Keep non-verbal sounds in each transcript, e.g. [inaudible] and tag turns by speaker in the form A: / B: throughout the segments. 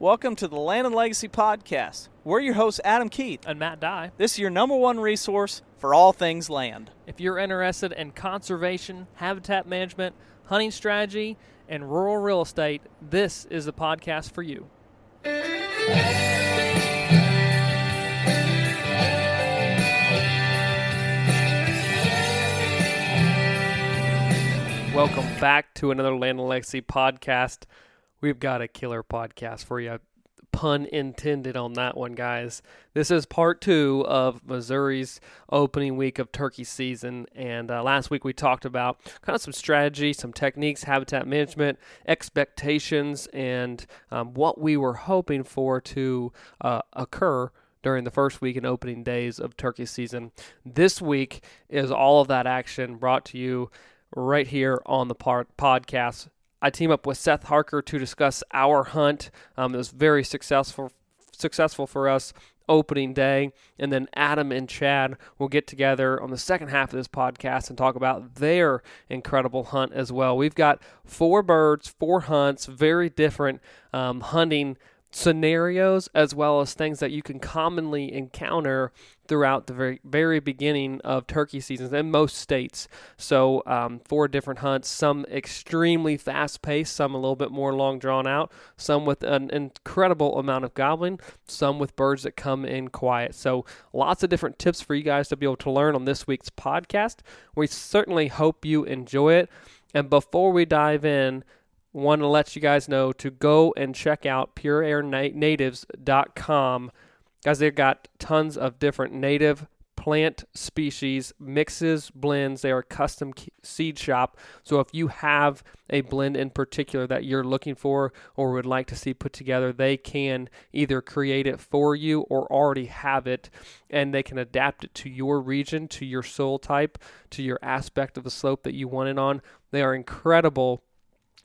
A: Welcome to the Land and Legacy Podcast. We're your hosts, Adam Keith.
B: and Matt Dye.
A: This is your number one resource for all things land.
B: If you're interested in conservation, habitat management, hunting strategy, and rural real estate, this is the podcast for you. Welcome back to another Land and Legacy podcast. We've got a killer podcast for you. Pun intended on that one, guys. This is part two of Missouri's opening week of turkey season. And uh, last week we talked about kind of some strategy, some techniques, habitat management, expectations, and um, what we were hoping for to uh, occur during the first week and opening days of turkey season. This week is all of that action brought to you right here on the podcast. I team up with Seth Harker to discuss our hunt. Um, it was very successful successful for us opening day. And then Adam and Chad will get together on the second half of this podcast and talk about their incredible hunt as well. We've got four birds, four hunts, very different um, hunting scenarios as well as things that you can commonly encounter throughout the very very beginning of turkey seasons in most states. So um, four different hunts, some extremely fast paced, some a little bit more long drawn out, some with an incredible amount of gobbling, some with birds that come in quiet. So lots of different tips for you guys to be able to learn on this week's podcast. We certainly hope you enjoy it. And before we dive in, want to let you guys know to go and check out pureairnatives.com. Guys, they've got tons of different native plant species, mixes, blends. They are a custom seed shop. So if you have a blend in particular that you're looking for or would like to see put together, they can either create it for you or already have it and they can adapt it to your region, to your soil type, to your aspect of the slope that you want it on. They are incredible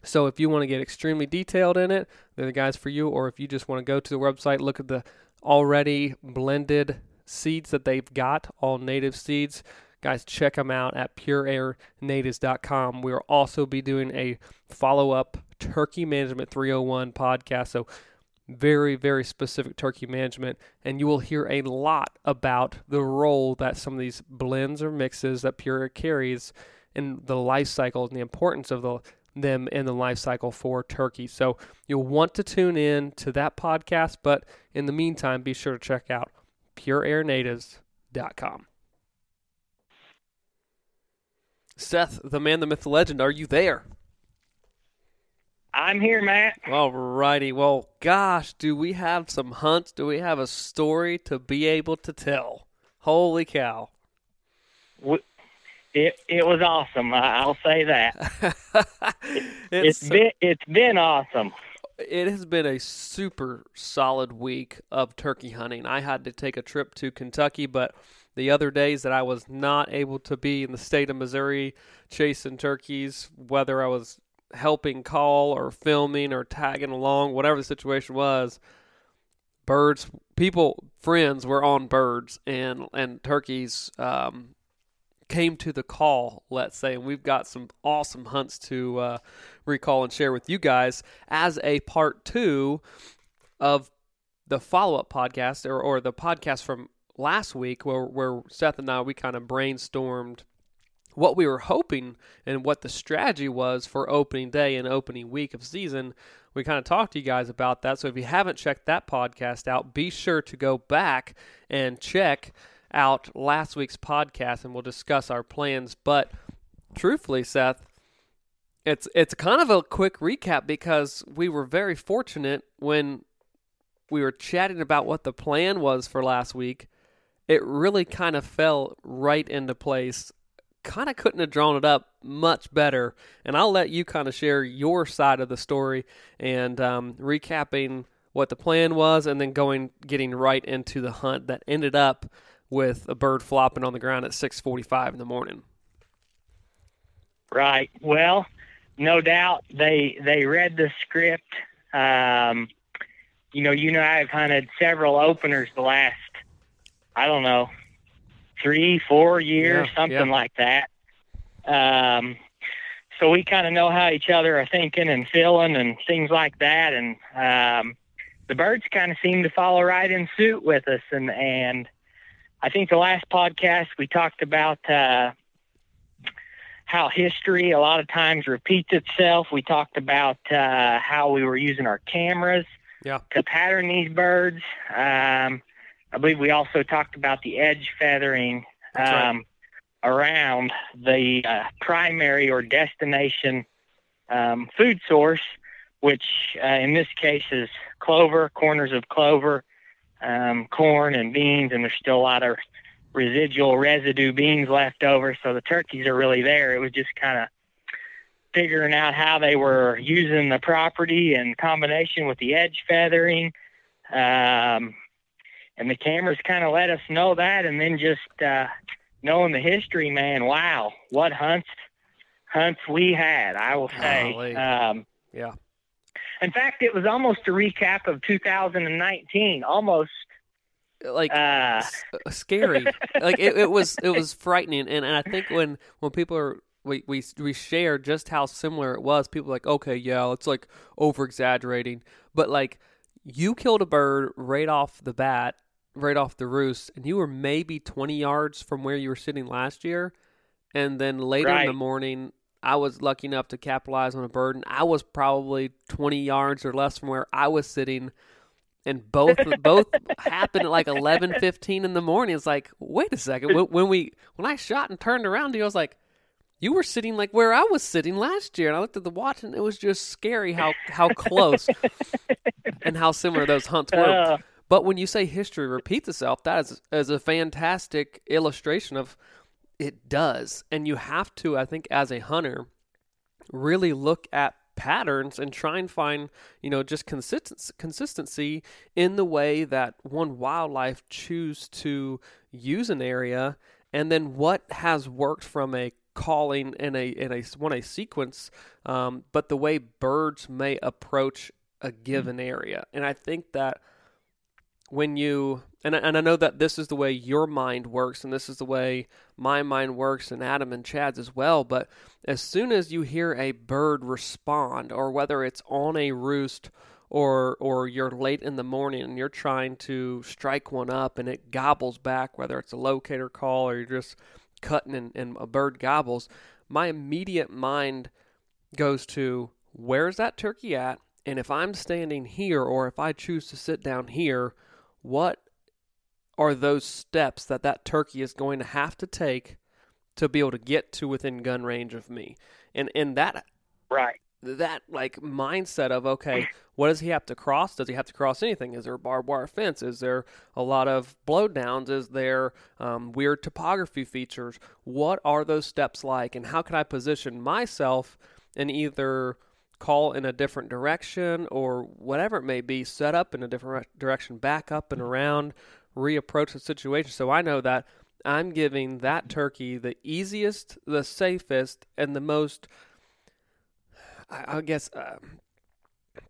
B: so if you want to get extremely detailed in it, they're the guys for you. Or if you just want to go to the website, look at the already blended seeds that they've got, all native seeds. Guys, check them out at pureairnatives.com. We'll also be doing a follow up Turkey Management 301 podcast. So, very, very specific turkey management. And you will hear a lot about the role that some of these blends or mixes that Pure Air carries in the life cycle and the importance of the them in the life cycle for turkey. So you'll want to tune in to that podcast, but in the meantime, be sure to check out pureairnatives.com. Seth, the man, the myth, the legend, are you there?
C: I'm here, Matt.
B: All righty. Well, gosh, do we have some hunts? Do we have a story to be able to tell? Holy cow.
C: It it was awesome. I'll say that. [laughs] it's, it's been it's been awesome.
B: It has been a super solid week of turkey hunting. I had to take a trip to Kentucky, but the other days that I was not able to be in the state of Missouri chasing turkeys, whether I was helping call or filming or tagging along, whatever the situation was, birds, people, friends were on birds and and turkeys. Um, came to the call, let's say, and we've got some awesome hunts to uh, recall and share with you guys as a part two of the follow up podcast or, or the podcast from last week where, where Seth and I, we kind of brainstormed what we were hoping and what the strategy was for opening day and opening week of season. We kind of talked to you guys about that. So if you haven't checked that podcast out, be sure to go back and check out last week's podcast and we'll discuss our plans. But truthfully, Seth, it's it's kind of a quick recap because we were very fortunate when we were chatting about what the plan was for last week. It really kind of fell right into place. Kind of couldn't have drawn it up much better. And I'll let you kind of share your side of the story and um, recapping what the plan was, and then going getting right into the hunt that ended up with a bird flopping on the ground at 6:45 in the morning.
C: Right. Well, no doubt they they read the script. Um, you know, you know, I've hunted several openers the last, I don't know, three, four years, yeah, something yeah. like that. Um, so we kind of know how each other are thinking and feeling and things like that. And um, the birds kind of seem to follow right in suit with us. And, and I think the last podcast we talked about, uh, how history a lot of times repeats itself. We talked about uh, how we were using our cameras
B: Yeah.
C: to pattern these birds. Um, I believe we also talked about the edge feathering
B: That's right.
C: um, around the uh, primary or destination um, food source, which uh, in this case is clover, corners of clover, um, corn, and beans, and there's still a lot of residual residue beans left over, so the turkeys are really there. It was just kind of figuring out how they were using the property in combination with the edge feathering. Um, and the cameras kind of let us know that, and then just uh, knowing the history, man, wow, what hunts hunts we had, I will say. Um,
B: Yeah.
C: In fact, it was almost a recap of 2019, almost.
B: Like
C: Uh,
B: s- uh, scary. like it, it was it was frightening and, and I think when when people are we, we we share just how similar it was, people are like, okay, yeah, it's like over exaggerating. But like you killed a bird right off the bat, right off the roost, and you were maybe twenty yards from where you were sitting last year. And then later in the morning I was lucky enough to capitalize on a bird and I was probably twenty yards or less from where I was sitting and both both [laughs] happened at like eleven fifteen in the morning. It's like, wait a second. When, when we when I shot and turned around to you, I was like, you were sitting like where I was sitting last year, and I looked at the watch, and it was just scary how how close [laughs] and how similar those hunts were.
C: uh,
B: But when you say history repeats itself, that is, is a fantastic illustration of it does. And you have to, I think, as a hunter, really look at patterns and try and find, you know, just consistency, consistency in the way that one wildlife choose to use an area, and then what has worked from a calling in a in a one a sequence, um, but the way birds may approach a given area, and I think that when you and and I know that this is the way your mind works and this is the way my mind works and Adam and Chad's as well but as soon as you hear a bird respond or whether it's on a roost or or you're late in the morning and you're trying to strike one up and it gobbles back whether it's a locator call or you're just cutting and, and a bird gobbles my immediate mind goes to where's that turkey at? And if I'm standing here or if I choose to sit down here what are those steps that that turkey is going to have to take to be able to get to within gun range of me. And and that
C: right.
B: that like mindset of okay what does he have to cross? Does he have to cross anything? Is there a barbed wire fence? Is there a lot of blowdowns? Is there um, weird topography features? What are those steps like? And how can i position myself and either call in a different direction or whatever it may be set up in a different direction back up and around reapproach the situation so i know that i'm giving that turkey the easiest the safest and the most I, I guess, uh,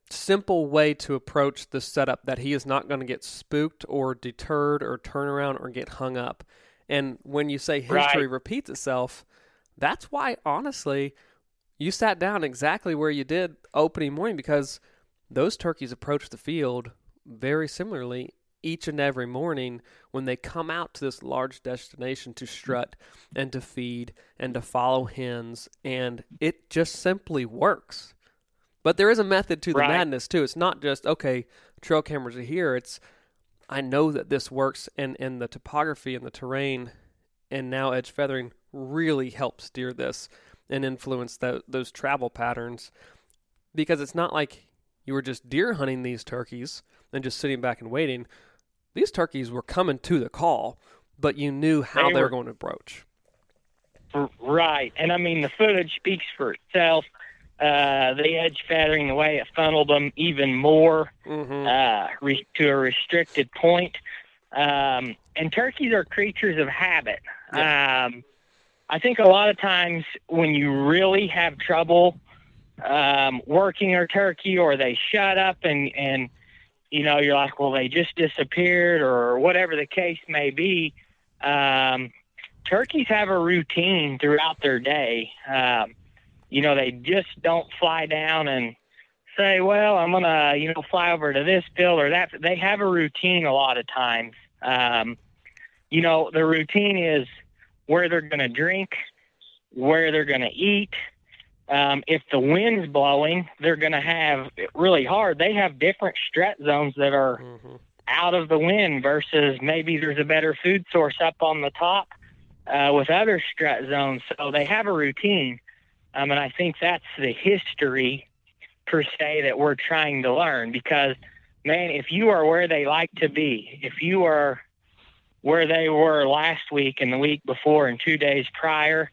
B: simple way to approach the setup that he is not going to get spooked or deterred or turn around or get hung up. And when you say history
C: Right.
B: repeats itself, that's why, honestly, you sat down exactly where you did opening morning because those turkeys approach the field very similarly each and every morning when they come out to this large destination to strut and to feed and to follow hens and it just simply works. But there is a method to the
C: Right.
B: madness too. It's not just okay trail cameras are here. It's i know that this works and and the topography and the terrain and now edge feathering really help steer this and influence tho- those travel patterns. Because it's not like you were just deer hunting these turkeys and just sitting back and waiting these turkeys were coming to the call but you knew how
C: They
B: they were
C: were-
B: going to approach
C: R- Right. And I mean, the footage speaks for itself. Uh, the edge feathering, the way it funneled them even more
B: mm-hmm.
C: uh, re- to a restricted point. Um, and turkeys are creatures of habit. Um, I think a lot of times when you really have trouble um, working a turkey or they shut up and, and, you know, you're like, well, they just disappeared or whatever the case may be. Um, turkeys have a routine throughout their day. Um, you know, they just don't fly down and say, well, I'm gonna, you know, fly over to this field or that. They have a routine a lot of times. Um, you know, the routine is where they're gonna drink, where they're gonna eat. Um, if the wind's blowing, they're gonna have it really hard. They have different strut zones that are
B: Mm-hmm.
C: out of the wind versus maybe there's a better food source up on the top uh, with other strut zones. So they have a routine. Um, and I think that's the history per se that we're trying to learn because, man, if you are where they like to be, if you are where they were last week and the week before and two days prior,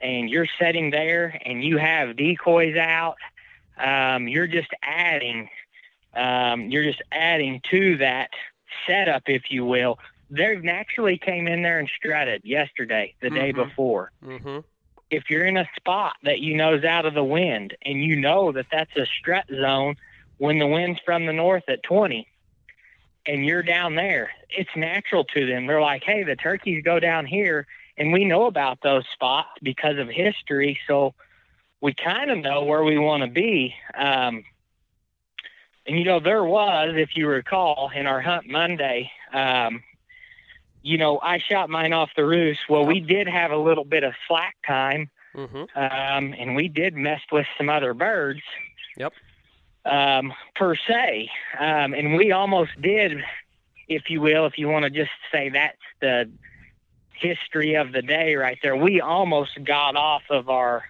C: and you're sitting there and you have decoys out, um, you're just adding um, you're just adding to that setup, if you will. They've naturally came in there and strutted yesterday, the day
B: Mhm.
C: before.
B: Mm-hmm.
C: If you're in a spot that you know is out of the wind and you know that that's a strut zone when the wind's from the north at 20 and you're down there, it's natural to them. They're like, hey, the turkeys go down here. And we know about those spots because of history. So we kind of know where we want to be. Um, and you know, there was, if you recall, in our hunt Monday, um, you know, I shot mine off the roost. Well, we did have a little bit of slack time,
B: Mm-hmm.
C: um, and we did mess with some other birds.
B: Yep.
C: Um, per se, um, and we almost did, if you will, if you want to just say that's the history of the day right there. We almost got off of our,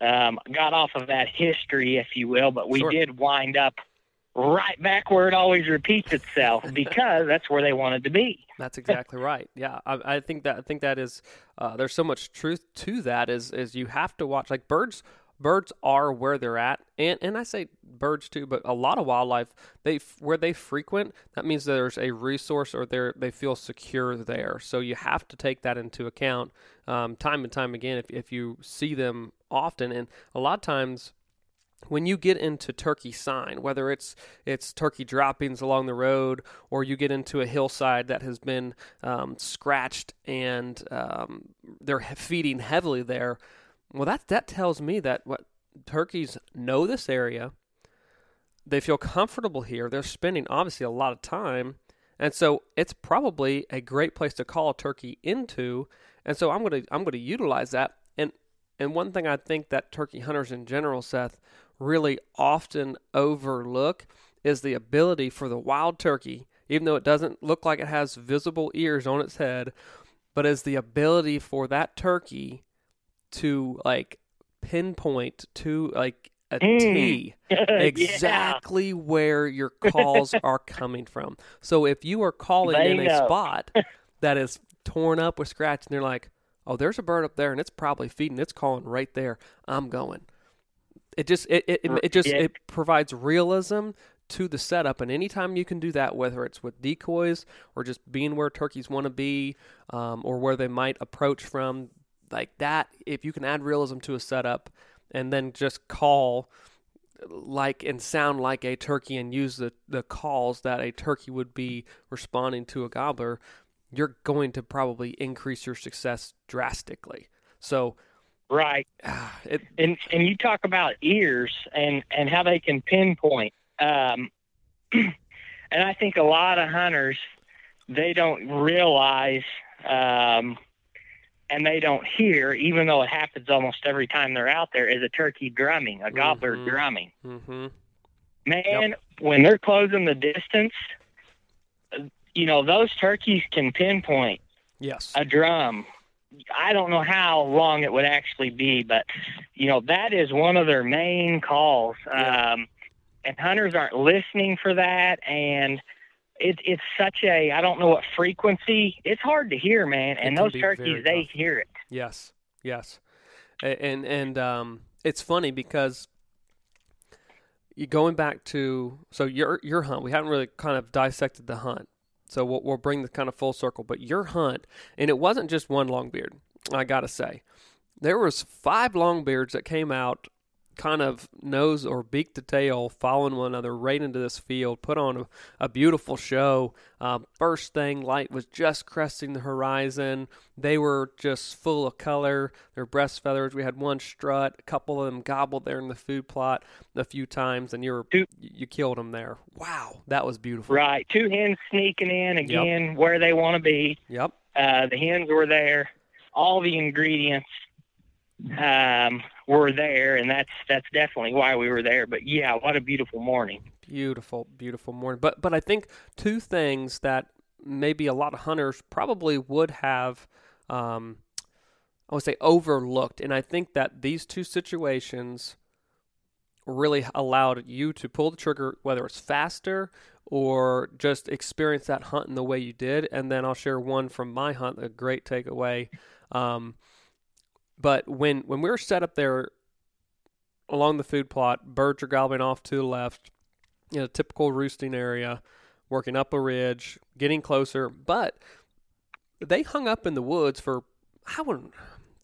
C: um, got off of that history, if you will, but we
B: Sure.
C: did wind up right back where it always repeats itself [laughs] because that's where they wanted to be.
B: That's exactly right. Yeah, I, I think that I think that is uh, there's so much truth to that. Is is you have to watch like birds. Birds are where they're at, and and I say birds too, but a lot of wildlife they where they frequent. That means there's a resource or they they feel secure there. So you have to take that into account um, time and time again. If if you see them often, and a lot of times when you get into turkey sign, whether it's it's turkey droppings along the road or you get into a hillside that has been um, scratched and um, they're feeding heavily there, well, that that tells me that what turkeys know this area. They feel comfortable here. They're spending obviously a lot of time, and so it's probably a great place to call a turkey into. And so I'm gonna I'm gonna utilize that. And and one thing I think that turkey hunters in general, Seth, really often overlook is the ability for the wild turkey, even though it doesn't look like it has visible ears on its head, but is the ability for that turkey to like pinpoint to like a
C: Mm.
B: T [laughs]
C: Yeah.
B: exactly where your calls [laughs] are coming from. So if you are calling
C: They
B: in a spot [laughs] that is torn up with scratch and they're like, "Oh, there's a bird up there and it's probably feeding. It's calling right there. I'm going." It just it it, it, it just
C: Yeah.
B: it provides realism to the setup and anytime you can do that whether it's with decoys or just being where turkeys want to be um, or where they might approach from like that if you can add realism to a setup and then just call like and sound like a turkey and use the, the calls that a turkey would be responding to a gobbler, you're going to probably increase your success drastically. So,
C: Right.
B: it,
C: and and you talk about ears and and how they can pinpoint um [clears throat] and i think a lot of hunters they don't realize um and they don't hear even though it happens almost every time they're out there is a turkey drumming a gobbler
B: Mhm.
C: drumming
B: hmm
C: man when they're closing the distance you know those turkeys can pinpoint
B: yes,
C: a drum. I don't know how long it would actually be, but you know that is one of their main calls.
B: Yeah.
C: Um, and hunters aren't listening for that, and it, it's such a I don't know what frequency. It's hard to hear, man. And those turkeys, they
B: tough.
C: hear it.
B: yes, yes, and and um, it's funny because you going back to so your your hunt. We haven't really kind of dissected the hunt, so we'll, we'll bring the kind of full circle. But your hunt, and it wasn't just one longbeard. I gotta say, there was five longbeards that came out kind of nose or beak to tail, following one another right into this field, put on a, a beautiful show. Um, first thing, light was just cresting the horizon. They were just full of color. Their breast feathers. We had one strut. A couple of them gobbled there in the food plot a few times, and you were
C: Two-
B: you killed them there. Wow, that was beautiful.
C: Right. Two hens sneaking in again where they want to be.
B: Yep.
C: Uh, the hens were there. All the ingredients um, were there, and that's that's definitely why we were there. But yeah, what a beautiful morning.
B: Beautiful, beautiful morning. But but I think two things that maybe a lot of hunters probably would have um, I would say overlooked, and I think that these two situations really allowed you to pull the trigger, whether it's faster or just experience that hunt in the way you did. And then I'll share one from my hunt, a great takeaway. Um, but when when we were set up there along the food plot, birds are gobbling off to the left in a typical roosting area, working up a ridge, getting closer. But they hung up in the woods for I wouldn't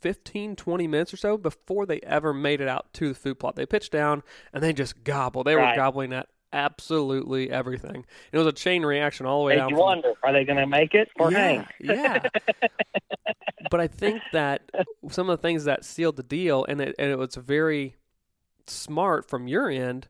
B: 15, 20 minutes or so before they ever made it out to the food plot. They pitched down and they just gobbled. They
C: Right.
B: were gobbling at absolutely everything. It was a chain reaction all the way
C: Made
B: down.
C: you wonder, are they going to make it or
B: yeah,
C: hang?
B: yeah. [laughs] but I think that some of the things that sealed the deal, and it, and it was very smart from your end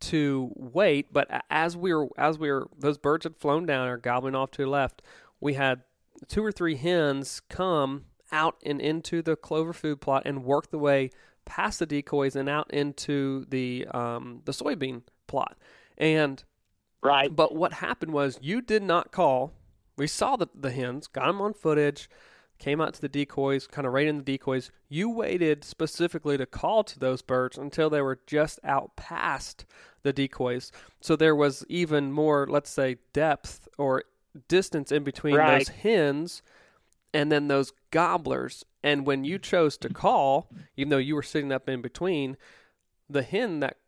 B: to wait. But as we were, as we were, those birds had flown down or gobbling off to the left. We had two or three hens come out and into the clover food plot and work the way past the decoys and out into the um, the soybean plot. And
C: Right.
B: but what happened was you did not call. We saw the, the hens, got them on footage, came out to the decoys, kind of right in the decoys. You waited specifically to call to those birds until they were just out past the decoys. So there was even more, let's say, depth or distance in between
C: Right.
B: those hens and then those gobblers. And when you chose to call, even though you were sitting up in between, the hen that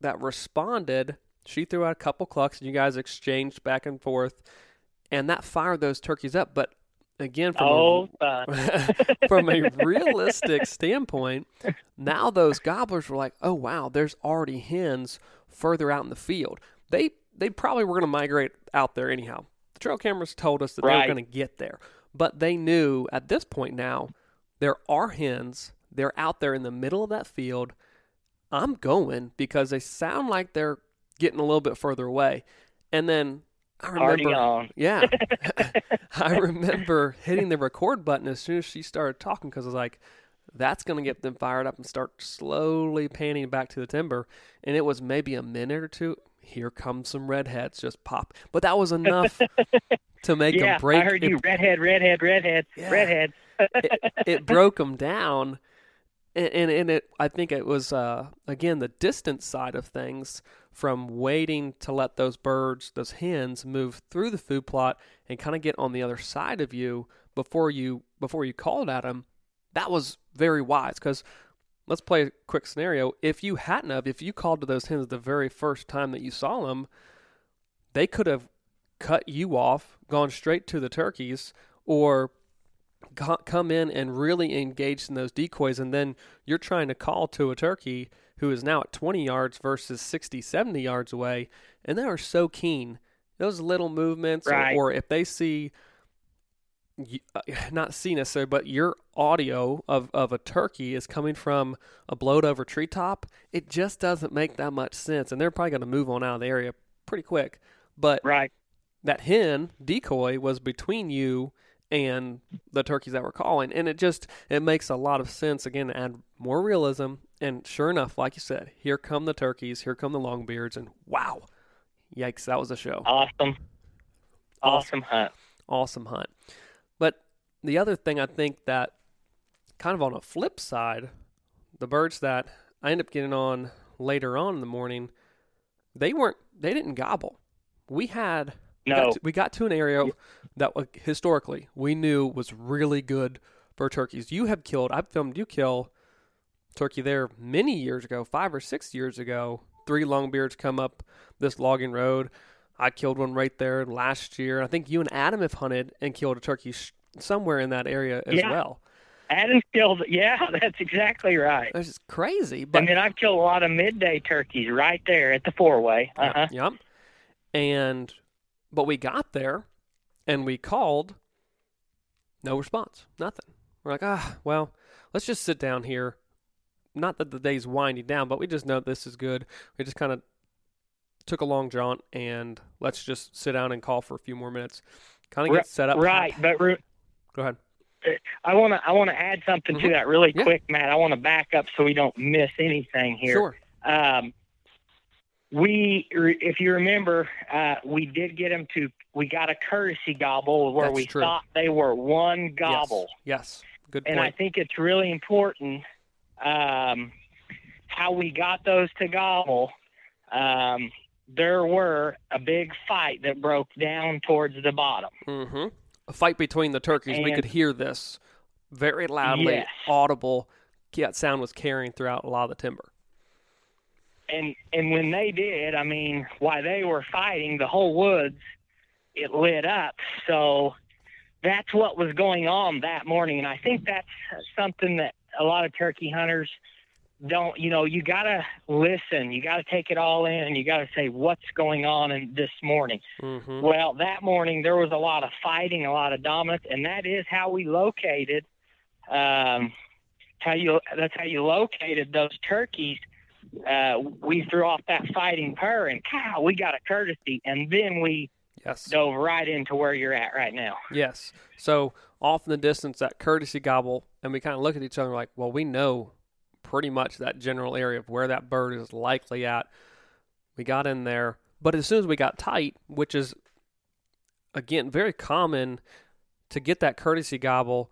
B: that responded, she threw out a couple clucks, and you guys exchanged back and forth, and that fired those turkeys up. But again, from
C: Oh,
B: a, [laughs] from a realistic standpoint, now those gobblers were like, "Oh wow, there's already hens further out in the field." They they probably were going to migrate out there anyhow. The trail cameras told us that they were going to get there, but they knew at this point now there are hens. They're out there in the middle of that field. I'm going because they sound like they're getting a little bit further away. And then I
C: Already
B: remember,
C: on. [laughs]
B: yeah, [laughs] I remember hitting the record button as soon as she started talking because I was like, that's going to get them fired up and start slowly panning back to the timber. And it was maybe a minute or two. Here comes some redheads, just pop. But that was enough to [laughs] make
C: yeah,
B: them break.
C: I heard
B: it
C: you. Redhead, redhead, redhead,
B: Yeah.
C: redhead.
B: it, it broke them down and, and it I think it was uh again the distance side of things from waiting to let those birds those hens move through the food plot and kind of get on the other side of you before you before you called at them that was very wise because let's play a quick scenario. If you hadn't have if you called to those hens the very first time that you saw them they could have cut you off gone straight to the turkeys or come in and really engage in those decoys and then you're trying to call to a turkey who is now at 20 yards versus 60 70 yards away and they are so keen those little movements or-
C: Right.
B: or, if they see uh, not see necessarily but your audio of, of a turkey is coming from a blowed over treetop it just doesn't make that much sense and they're probably going to move on out of the area pretty quick but
C: Right.
B: that hen decoy was between you and the turkeys that were calling and it just it makes a lot of sense again to add more realism and sure enough like you said here come the turkeys here come the longbeards and wow yikes that was a show
C: Awesome. Awesome hunt.
B: awesome hunt but the other thing i think that kind of on a flip side the birds that i end up getting on later on in the morning they weren't they didn't gobble we had we got
C: No.
B: to- we got to an area that historically we knew was really good for turkeys. You have killed. I've filmed you kill turkey there many years ago, five or six years ago. Three longbeards come up this logging road. I killed one right there last year. I think you and Adam have hunted and killed a turkey sh- somewhere in that area as
C: Yeah.
B: well.
C: Adam killed. Yeah, [laughs] that's exactly right.
B: Just crazy. But
C: and then I've killed a lot of midday turkeys right there at the four way. Uh huh.
B: Yep. And but we got there and we called, no response, nothing. We're like, ah, well, let's just sit down here. Not that the day's winding down, but we just know this is good. We just kind of took a long jaunt and let's just sit down and call for a few more minutes. Kind of get set up.
C: Right, but re-
B: go ahead.
C: I want to I want to add something
B: Mhm.
C: to that really
B: Yeah.
C: quick, Matt. I want to back up so we don't miss anything here.
B: Sure.
C: Um, we, if you remember, uh, we did get them to. We got a courtesy gobble where
B: That's
C: we
B: true.
C: thought they were one gobble,
B: Yes. yes. Good
C: and I think it's really important um, how we got those to gobble. Um, there were a big fight that broke down towards the bottom.
B: mm-hmm. A fight between the turkeys. we could hear this very loudly,
C: Yes.
B: audible. That sound was carrying throughout a lot of the timber.
C: And and when they did, I mean, while they were fighting, the whole woods it lit up. So that's what was going on that morning, and I think that's something that a lot of turkey hunters don't. You know, you gotta listen, you gotta take it all in, and you gotta say what's going on in this morning.
B: Mm-hmm.
C: Well, that morning there was a lot of fighting, a lot of dominance, and that is how we located. Um, how you that's how you located those turkeys. Uh, we threw off that fighting purr, and cow, we got a courtesy, and then we
B: Yes.
C: dove right into where you're at right now.
B: Yes. So off in the distance, that courtesy gobble, and we kind of look at each other like, well, we know pretty much that general area of where that bird is likely at. We got in there, but as soon as we got tight, which is again very common to get that courtesy gobble,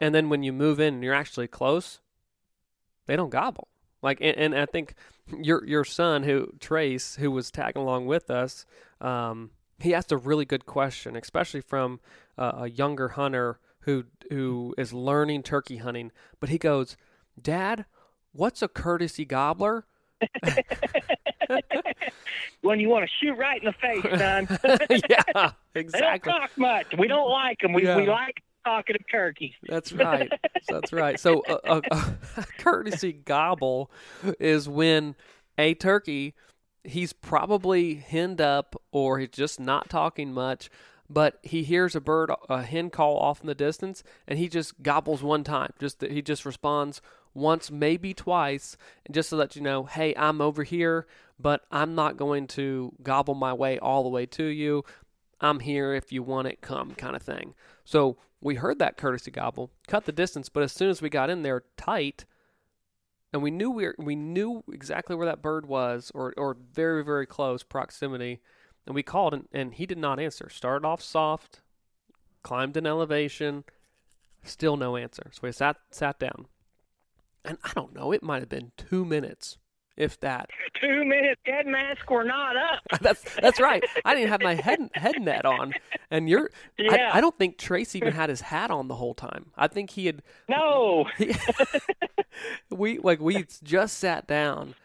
B: and then when you move in and you're actually close, they don't gobble. Like, and, and I think your your son, who Trace, who was tagging along with us, um, he asked a really good question, especially from uh, a younger hunter who who is learning turkey hunting. But he goes, "Dad, what's a courtesy gobbler?" [laughs]
C: When you want to shoot right in the face, son. [laughs]
B: yeah, [laughs]
C: they
B: exactly.
C: don't talk much. We don't like them. We
B: Yeah.
C: we like talking to turkeys.
B: That's [laughs] right. That's right. So a, a, a courtesy gobble is when a turkey he's probably henned up or he's just not talking much, but he hears a bird a hen call off in the distance and he just gobbles one time. Just he just responds once, maybe twice, and just to let you know, hey, I'm over here, but I'm not going to gobble my way all the way to you. I'm here if you want it, come kind of thing. So we heard that courtesy gobble, cut the distance, but as soon as we got in there tight, and we knew we were, we knew exactly where that bird was, or or very very close proximity, and we called and, and he did not answer. Started off soft, climbed an elevation, still no answer. So we sat sat down, and I don't know, it might have been two minutes, if that.
C: Two minutes, head mask, we're not up. [laughs]
B: that's that's right. I didn't have my head head net on, and you're.
C: Yeah.
B: I, I don't think Trace even had his hat on the whole time. I think he had.
C: No. [laughs]
B: we like we just sat down,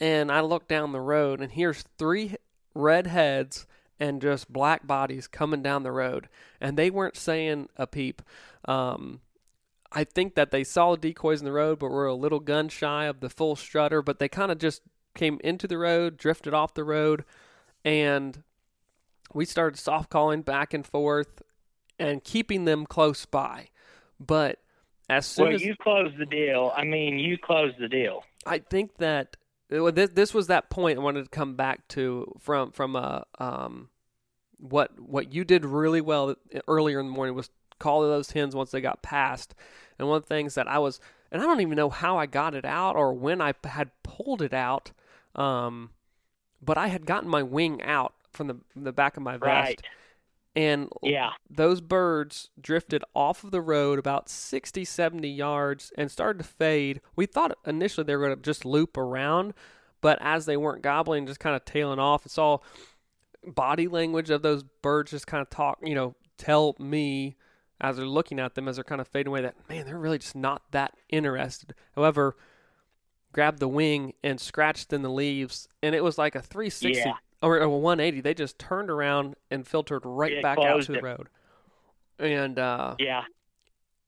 B: and I look down the road, and here's three red heads and just black bodies coming down the road, and they weren't saying a peep. Um, I think that they saw the decoys in the road, but were a little gun shy of the full strutter. But they kind of just came into the road, drifted off the road, and we started soft calling back and forth and keeping them close by. But as soon
C: Well,
B: as
C: you closed the deal. I mean, you closed the deal.
B: I think that well, this, this was that point I wanted to come back to from from uh, um, what what you did really well earlier in the morning was call those hens once they got past. And one of the things that I was, and I don't even know how I got it out or when I had pulled it out, um, but I had gotten my wing out from the the back of my vest,
C: Right.
B: and
C: Yeah.
B: those birds drifted off of the road about 60, 70 yards and started to fade. We thought initially they were going to just loop around, but as they weren't gobbling, just kind of tailing off, it's all body language of those birds just kind of talk, you know, tell me as they're looking at them as they're kind of fading away that, man, they're really just not that interested. However, grabbed the wing and scratched in the leaves, and it was like a 360
C: Yeah.
B: or a 180. They just turned around and filtered right
C: It
B: back out to the
C: it.
B: road. And uh,
C: Yeah.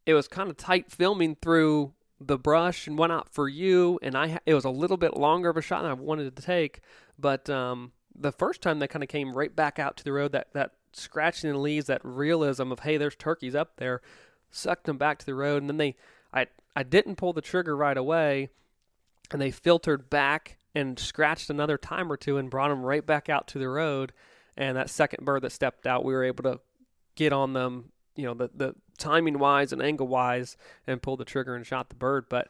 B: it was kind of tight filming through the brush and whatnot for you, and I it was a little bit longer of a shot than I wanted to take, but um, the first time they kind of came right back out to the road, that that scratching the leaves, that realism of hey, there's turkeys up there, sucked them back to the road, and then they I I didn't pull the trigger right away, and they filtered back and scratched another time or two and brought them right back out to the road, and that second bird that stepped out, we were able to get on them, you know, the the timing wise and angle wise, and pull the trigger and shot the bird, but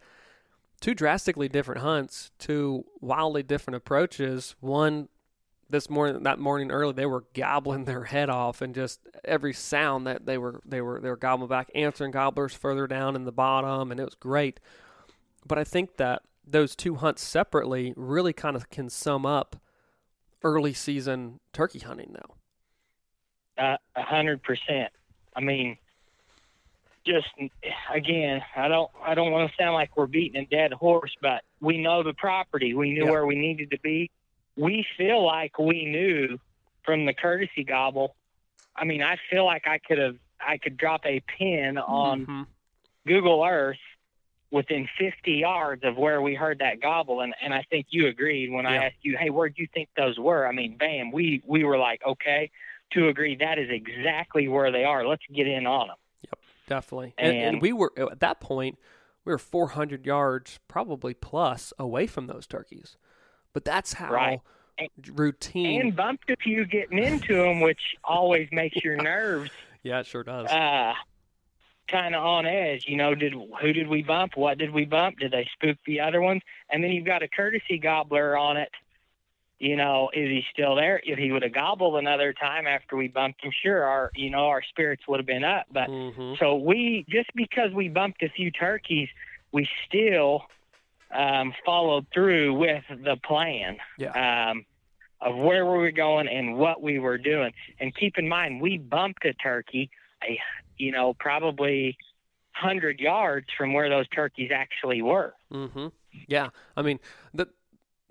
B: two drastically different hunts, two wildly different approaches. One this morning, that morning early, they were gobbling their head off, and just every sound that they were they were they were gobbling back, answering gobblers further down in the bottom, and it was great. But I think that those two hunts separately really kind of can sum up early season turkey hunting, though.
C: Uh, a hundred percent. I mean, just again, I don't I don't want to sound like we're beating a dead horse, but we know the property. We knew
B: Yeah.
C: where we needed to be. We feel like we knew from the courtesy gobble. I mean, I feel like I could have I could drop a pin on
B: Mhm.
C: Google Earth within 50 yards of where we heard that gobble, and and I think you agreed when I asked you, hey, where do you think those were? I mean, bam, we we were like, okay, to agree, that is exactly where they are. Let's get in on them.
B: Yep, definitely. And, and
C: And-
B: we were at that point, we were 400 yards probably plus away from those turkeys. But that's how
C: Right.
B: routine.
C: and bumped a few getting into them, which always makes your [laughs] nerves
B: yeah, it sure does.
C: uh, kind of on edge. You know, did who did we bump? What did we bump? Did they spook the other ones? And then you've got a courtesy gobbler on it. You know, is he still there? If he would have gobbled another time after we bumped him, sure, our you know our spirits would have been up. But
B: hmm
C: so we just because we bumped a few turkeys, we still um, followed through with the plan um, of where we were going and what we were doing. And keep in mind, we bumped a turkey, a you know probably hundred yards from where those turkeys actually were.
B: hmm Yeah. I mean, the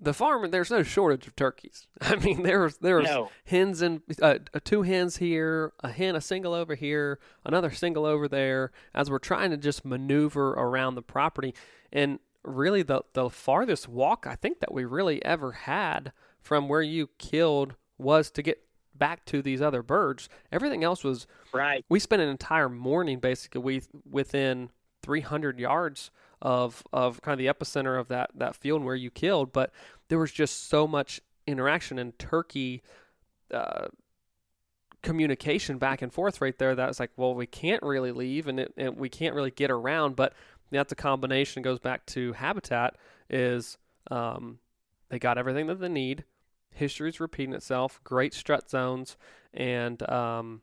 B: the farm, there's no shortage of turkeys. [laughs] I mean, there's there's
C: No.
B: hens and uh, two hens here, a hen, a single over here, another single over there. As we're trying to just maneuver around the property, and really the the farthest walk I think that we really ever had from where you killed was to get back to these other birds. Everything else was
C: Right.
B: we spent an entire morning basically we, within 300 yards of of kind of the epicenter of that that field where you killed but there was just so much interaction and turkey uh, communication back and forth right there that was like well we can't really leave and, it, and we can't really get around but that's a combination goes back to habitat is um, they got everything that they need history's repeating itself great strut zones and um,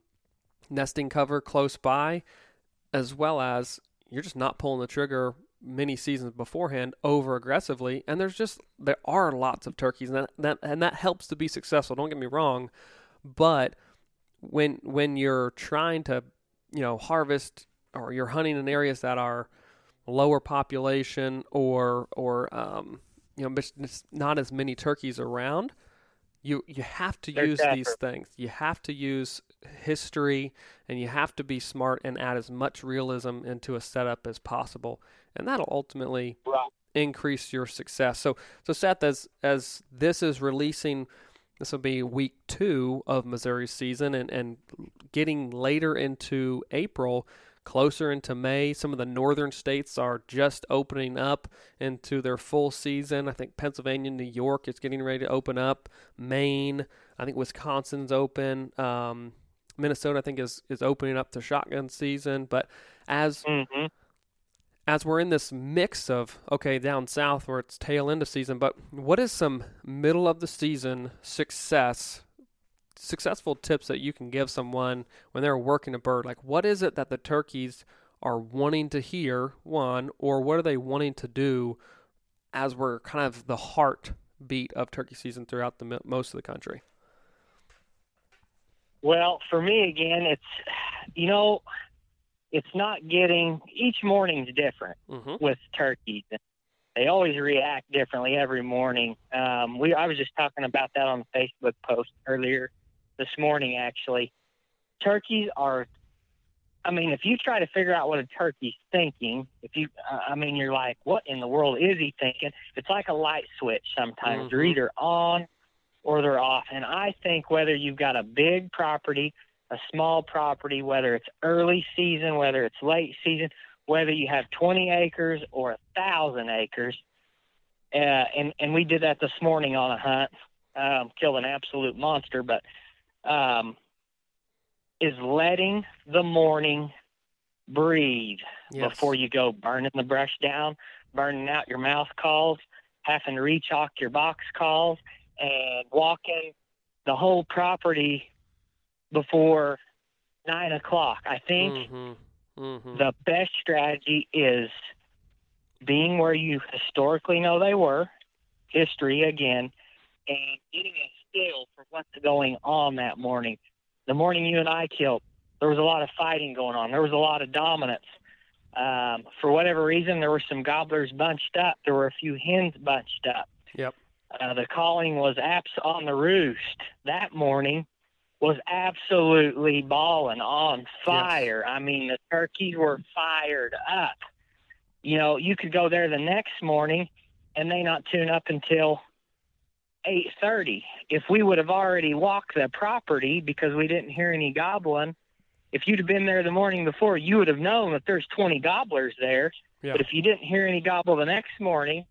B: nesting cover close by, as well as you're just not pulling the trigger many seasons beforehand over aggressively. And there's just there are lots of turkeys, and that, that and that helps to be successful. Don't get me wrong, but when when you're trying to you know harvest or you're hunting in areas that are lower population or or um, you know not as many turkeys around you you have to
C: They're
B: use
C: tougher.
B: these things you have to use history and you have to be smart and add as much realism into a setup as possible and that'll ultimately
C: Right.
B: increase your success so so seth as as this is releasing this will be week two of missouri season and and getting later into april closer into May. Some of the northern states are just opening up into their full season. I think Pennsylvania, New York is getting ready to open up. Maine, I think Wisconsin's open. Um, Minnesota, I think is is opening up to shotgun season. But as
C: Mm-hmm.
B: as we're in this mix of okay down south where it's tail end of season, but what is some middle of the season success? Successful tips that you can give someone when they're working a bird. Like, what is it that the turkeys are wanting to hear? One, or what are they wanting to do as we're kind of the heartbeat of turkey season throughout the most of the country?
C: Well, for me again, it's you know, it's not getting each morning's different
B: Mm-hmm.
C: with turkeys. They always react differently every morning. Um, we I was just talking about that on the Facebook post earlier this morning. Actually, turkeys are I mean, if you try to figure out what a turkey's thinking, if you, uh, I mean, you're like, what in the world is he thinking? It's like a light switch sometimes. They're
B: Mhm.
C: either on or they're off. And I think whether you've got a big property, a small property, whether it's early season, whether it's late season, whether you have 20 acres or a thousand acres, uh, and and we did that this morning on a hunt, um, killed an absolute monster, but um, is letting the morning breathe
B: Yes.
C: before you go burning the brush down, burning out your mouth calls, having to rechalk your box calls, and walking the whole property before nine o'clock. I think
B: hmm hmm
C: the best strategy is being where you historically know they were, history again, and getting a feel for what's going on that morning. The morning you and I killed, there was a lot of fighting going on. There was a lot of dominance. Um, for whatever reason, there were some gobblers bunched up. There were a few hens bunched up.
B: Yep.
C: Uh, the calling was apps on the roost that morning was absolutely balling on fire. I mean, the turkeys were fired up. You know, you could go there the next morning and they not tune up until 8:30. If we would have already walked the property because we didn't hear any gobbling, if you'd have been there the morning before, you would have known that there's 20 gobblers there.
B: Yeah.
C: But if you didn't hear any gobble the next morning,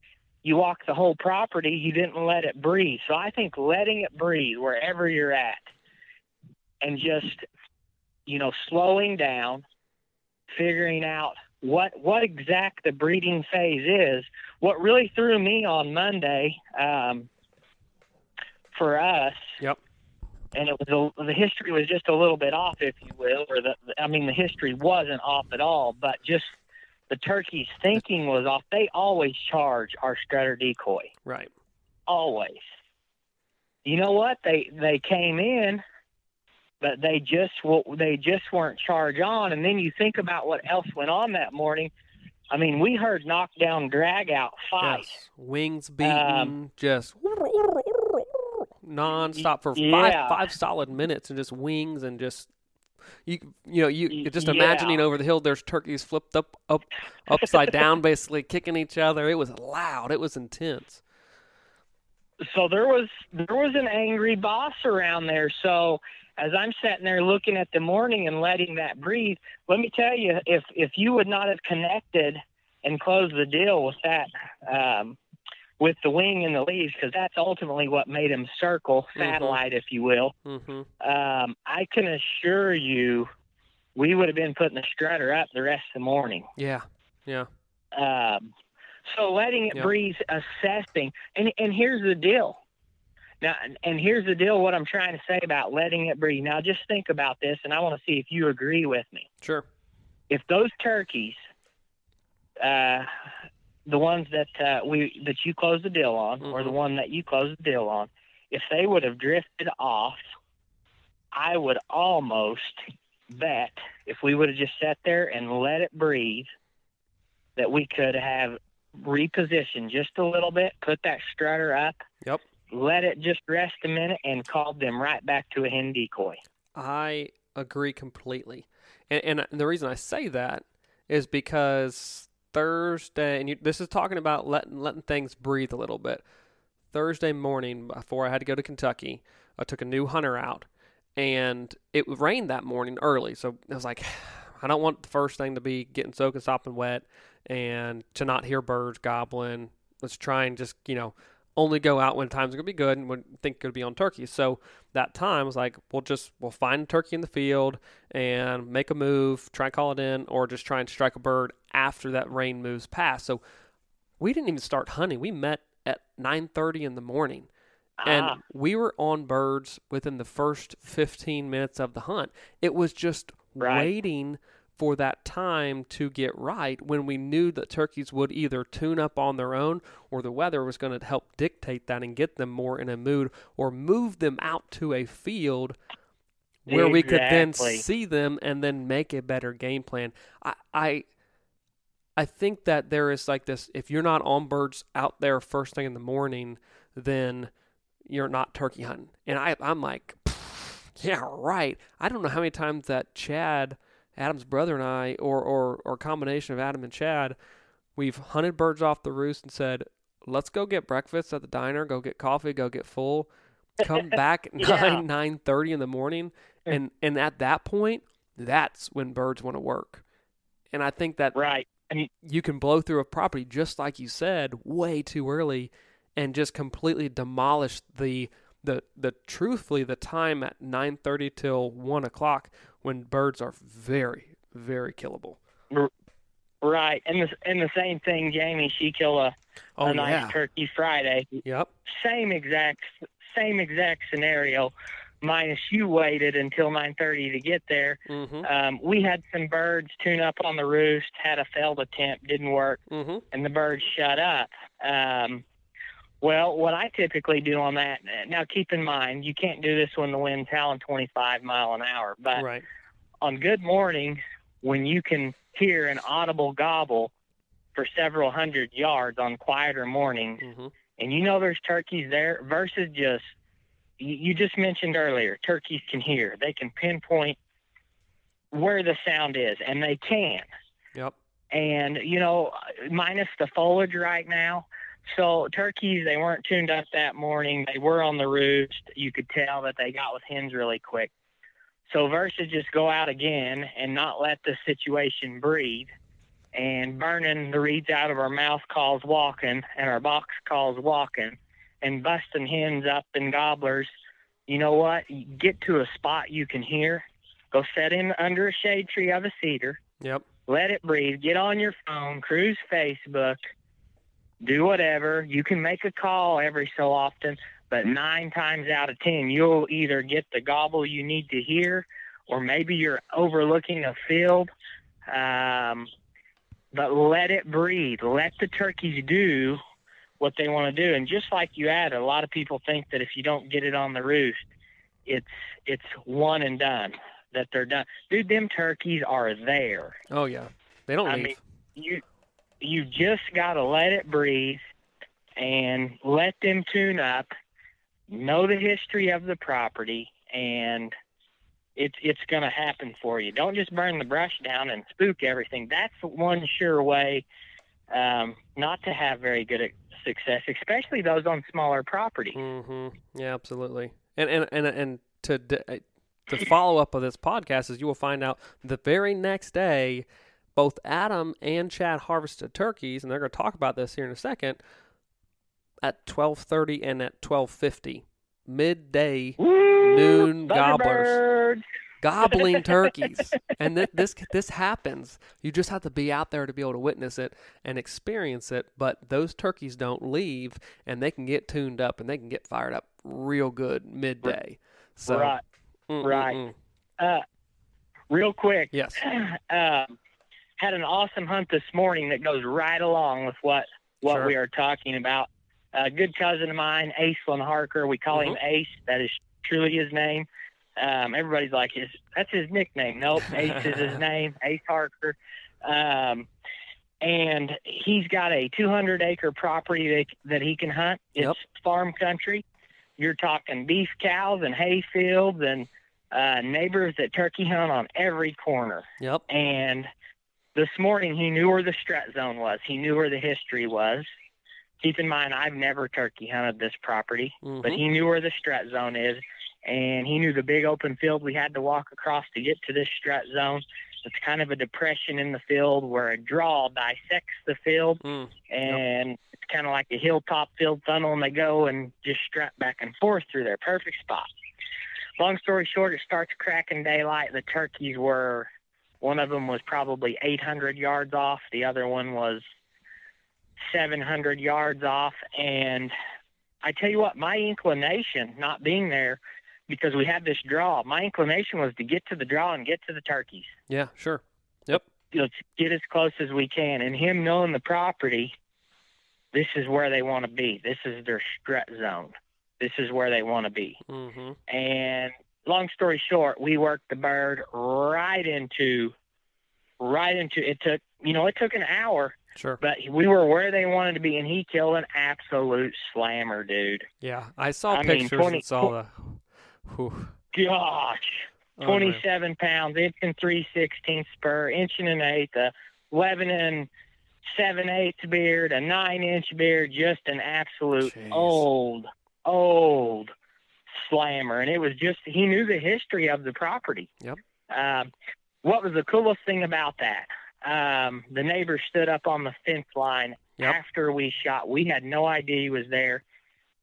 C: you walked the whole property, you didn't let it breathe. So I think letting it breathe wherever you're at and just you know slowing down, figuring out what what exact the breeding phase is. What really threw me on Monday um, for us,
B: Yep.
C: and it was a, the history was just a little bit off, if you will, or the I mean the history wasn't off at all, but just the turkey's thinking was off. They always charge our strutter decoy
B: Right.
C: always. You know what? They they came in, but they just they just weren't charged on. And then you think about what else went on that morning. I mean, we heard knockdown, drag out fights.
B: Yes. Wings beaten,
C: Um,
B: just non-stop for
C: Yeah.
B: five five solid minutes, and just wings and just you you know you just
C: yeah.
B: imagining over the hill. There's turkeys flipped up up upside down, [laughs] basically kicking each other. It was loud. It was intense.
C: So there was there was an angry boss around there. So as I'm sitting there looking at the morning and letting that breathe, let me tell you, if if you would not have connected and closed the deal with that, um, with the wing and the leaves, because that's ultimately what made him circle,
B: Mhm.
C: satellite, if you will.
B: hmm
C: Um, I can assure you, we would have been putting the strutter up the rest of the morning.
B: Yeah. Yeah.
C: Um, so letting it
B: Yep.
C: breathe, assessing, and and here's the deal. Now, and here's the deal. What I'm trying to say about letting it breathe. Now, just think about this, and I want to see if you agree with me.
B: Sure.
C: If those turkeys, uh, the ones that uh, we that you closed the deal on, or the
B: Mhm.
C: one that you closed the deal on, if they would have drifted off, I would almost bet if we would have just sat there and let it breathe, that we could have repositioned just a little bit, put that strutter up,
B: Yep.
C: let it just rest a minute, and called them right back to a hen decoy.
B: I agree completely, and, and the reason I say that is because Thursday, and you, this is talking about letting letting things breathe a little bit. Thursday morning, before I had to go to Kentucky, I took a new hunter out, and it rained that morning early. So I was like, [sighs] I don't want the first thing to be getting soaking, sopping wet, and to not hear birds gobbling. Let's try and just you know only go out when times are gonna be good and when think gonna be on turkey. So that time was like, we'll just we'll find a turkey in the field and make a move, try and call it in, or just try and strike a bird after that rain moves past. So we didn't even start hunting. We met at 9:30 in the morning, and
C: Ah,
B: we were on birds within the first 15 minutes of the hunt. It was just
C: Right.
B: waiting for that time to get right when we knew that turkeys would either tune up on their own or the weather was going to help dictate that and get them more in a mood or move them out to a field where we could then see them and then make a better game plan. I, I I think that there is like this if you're not on birds out there first thing in the morning, then you're not turkey hunting. And I I'm like yeah, right. I don't know how many times that Chad Adam's brother and I, or or or combination of Adam and Chad, we've hunted birds off the roost and said, "Let's go get breakfast at the diner, go get coffee, go get full, come [laughs] back [laughs]
C: Yeah.
B: nine nine thirty in the morning." And and at that point, that's when birds want to work. And I think that
C: Right. And
B: you can blow through a property just like you said way too early and just completely demolish the the the truthfully the time at 9.30 till 1 o'clock when birds are very very killable
C: right. And the and the same thing, Jamie. She killed a,
B: oh
C: a nice
B: yeah
C: turkey Friday.
B: yep
C: Same exact same exact scenario. Minus you waited until 9:30 to get there.
B: mm-hmm
C: Um, we had some birds tune up on the roost. Had a failed attempt, didn't work.
B: mm-hmm
C: and the birds shut up. Um, well, what I typically do on that, now keep in mind, you can't do this when the wind's howling 25 mile an hour, but
B: right.
C: on good mornings, when you can hear an audible gobble for several hundred yards on quieter mornings,
B: mm-hmm.
C: and you know there's turkeys there versus just, you, you just mentioned earlier, turkeys can hear. They can pinpoint where the sound is, and they can.
B: Yep.
C: And you know minus the foliage right now so turkeys they weren't tuned up that morning. They were on the roost. You could tell that they got with hens really quick. So versus just go out again and not let the situation breed. And burning the reeds out of our mouth calls walking and our box calls walking and busting hens up and gobblers. You know what? Get to a spot you can hear. Go set in under a shade tree of a cedar.
B: Yep.
C: Let it breathe. Get on your phone, cruise Facebook, do whatever. You can make a call every so often, but nine times out of ten, you'll either get the gobble you need to hear, or maybe you're overlooking a field. Um, but let it breathe. Let the turkeys do what they want to do. And just like you added, a lot of people think that if you don't get it on the roost, it's it's one and done. That they're done. Dude, them turkeys are there
B: oh yeah they don't
C: I
B: leave
C: mean, you you just got to let it breathe and let them tune up, know the history of the property, and it's it's going to happen for you. Don't just burn the brush down and spook everything. That's one sure way um, not to have very good success, especially those on smaller property.
B: hmm Yeah, absolutely. And and and and to uh, the follow up of this podcast is you will find out the very next day, both Adam and Chad harvested turkeys, and they're going to talk about this here in a second. At twelve thirty and at twelve fifty, midday
C: Woo!
B: Noon gobblers. Gobbling [laughs] turkeys, and th- this this happens. You just have to be out there to be able to witness it and experience it. But those turkeys don't leave, and they can get tuned up and they can get fired up real good midday. So
C: right.
B: mm, mm,
C: right.
B: mm.
C: Uh, real quick,
B: Yes. [clears throat]
C: um, had an awesome hunt this morning that goes right along with what what
B: Sure.
C: we are talking about. A good cousin of mine, Aislinn Harker, we call him Ace. That is truly his name. Um, everybody's like, his, that's his nickname. Nope, [laughs] Ace is his name, Ace Harker. Um, and he's got a 200 acre property that, that he can hunt. It's
B: Yep.
C: farm country. You're talking beef cows and hay fields and uh, neighbors that turkey hunt on every corner.
B: Yep.
C: And this morning he knew where the strut zone was. He knew where the history was. Keep in mind, I've never turkey hunted this property, but
B: Mhm.
C: he knew where the strut zone is, and he knew the big open field we had to walk across to get to this strut zone. It's kind of a depression in the field where a draw dissects the field,
B: Mm.
C: and it's kind of like a hilltop field tunnel, and they go and just strut back and forth through their Perfect spot. Long story short, it starts cracking daylight. The turkeys were, one of them was probably 800 yards off, the other one was 700 yards off. And I tell you what, my inclination, not being there, because we had this draw, my inclination was to get to the draw and get to the turkeys
B: Yeah. Sure. Yep.
C: Let's get as close as we can. And him knowing the property, this is where they want to be. This is their strut zone. This is where they want to be.
B: hmm
C: And long story short, we worked the bird right into, right into. It took, you know, it took an hour,
B: Sure.
C: but we were where they wanted to be, and he killed an absolute slammer, dude.
B: Yeah. I saw
C: I mean,
B: pictures
C: 20
B: and saw the. Whew.
C: Gosh. 27 pounds, inch and three sixteenths spur, inch and an eighth, a 11 and seven eighths beard, a nine inch beard, just an absolute
B: Jeez.
C: old, old slammer. And it was just, he knew the history of the property.
B: Yep.
C: Um, what was the coolest thing about that? Um, the neighbor stood up on the fence line
B: Yep.
C: after we shot. We had no idea he was there.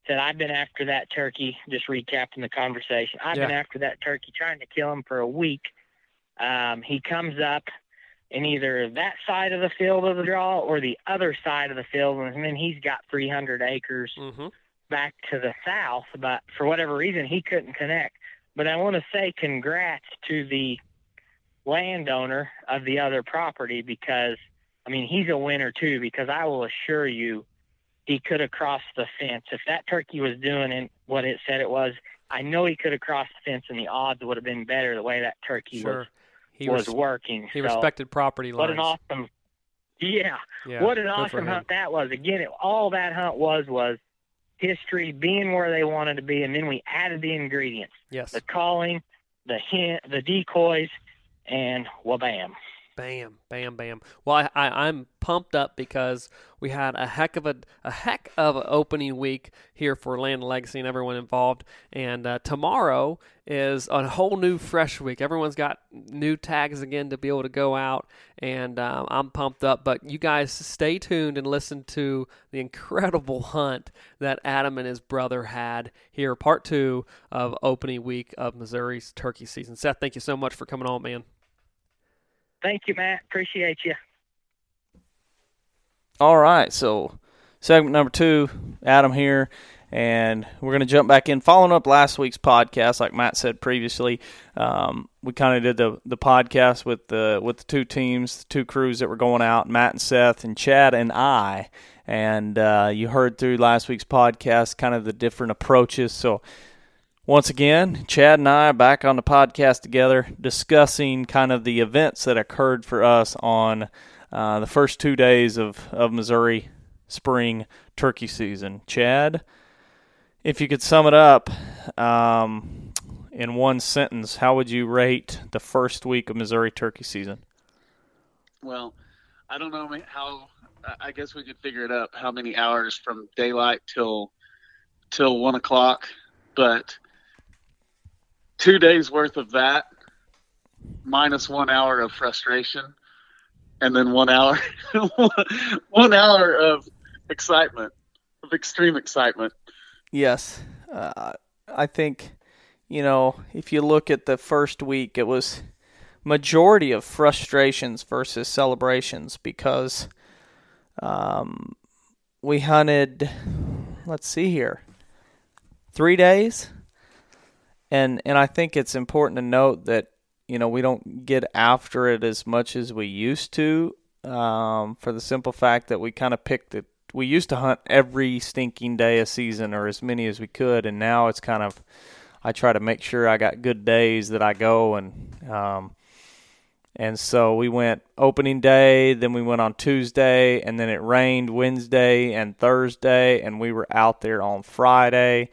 C: Said, I've been after that turkey, just recapping the conversation. I've been after that turkey, trying to kill him for a week. Um, he comes up in either that side of the field of the draw or the other side of the field, and then he's got 300 acres
B: Mm-hmm.
C: Back to the south, but for whatever reason he couldn't connect. But I want to say congrats to the landowner of the other property because I mean he's a winner too because I will assure you he could have crossed the fence if that turkey was doing it, what it said it was. I know he could have crossed the fence and the odds would have been better the way that turkey
B: Sure. He
C: was was
B: res-
C: working.
B: he
C: So,
B: respected property lines.
C: what an awesome yeah
B: yeah,
C: what an awesome hunt that was. Again, it, all that hunt was was history, being where they wanted to be, and then we added the ingredients:
B: Yes.
C: the calling, the hint, the decoys, and wabam.
B: Bam, bam, bam. Bam. Well, I, I, I'm pumped up because we had a heck of a a heck of an opening week here for Land and Legacy and everyone involved. And uh, tomorrow is a whole new fresh week. Everyone's got new tags again to be able to go out, and um, I'm pumped up. But you guys stay tuned and listen to the incredible [laughs] hunt that Adam and his brother had here, part two of opening week of Missouri's turkey season. Seth, thank you so much for coming on, man.
C: Thank you, Matt. Appreciate you.
A: All right, so segment number two, Adam here, and we're going to jump back in. Following up last week's podcast, like Matt said previously, um, we kind of did the the podcast with the with the two teams, the two crews that were going out, Matt and Seth, and Chad and I. And uh, you heard through last week's podcast kind of the different approaches. So once again, Chad and I are back on the podcast together discussing kind of the events that occurred for us on uh, the first two days of, of Missouri spring turkey season. Chad, if you could sum it up um, in one sentence, how would you rate the first week of Missouri turkey season?
D: Well, I don't know how. I guess we could figure it up how many hours from daylight till till one o'clock, but two days worth of that minus one hour of frustration, and then one hour [laughs] one hour of excitement, of extreme excitement.
A: Yes. Uh, I think, you know, if you look at the first week, it was majority of frustrations versus celebrations because um, we hunted, let's see here, three days. And, and I think it's important to note that, you know, we don't get after it as much as we used to um, for the simple fact that we kind of picked it we used to hunt every stinking day a season or as many as we could and now it's kind of I try to make sure I got good days that I go and um and so we went opening day, then we went on Tuesday, and then it rained Wednesday and Thursday, and we were out there on Friday,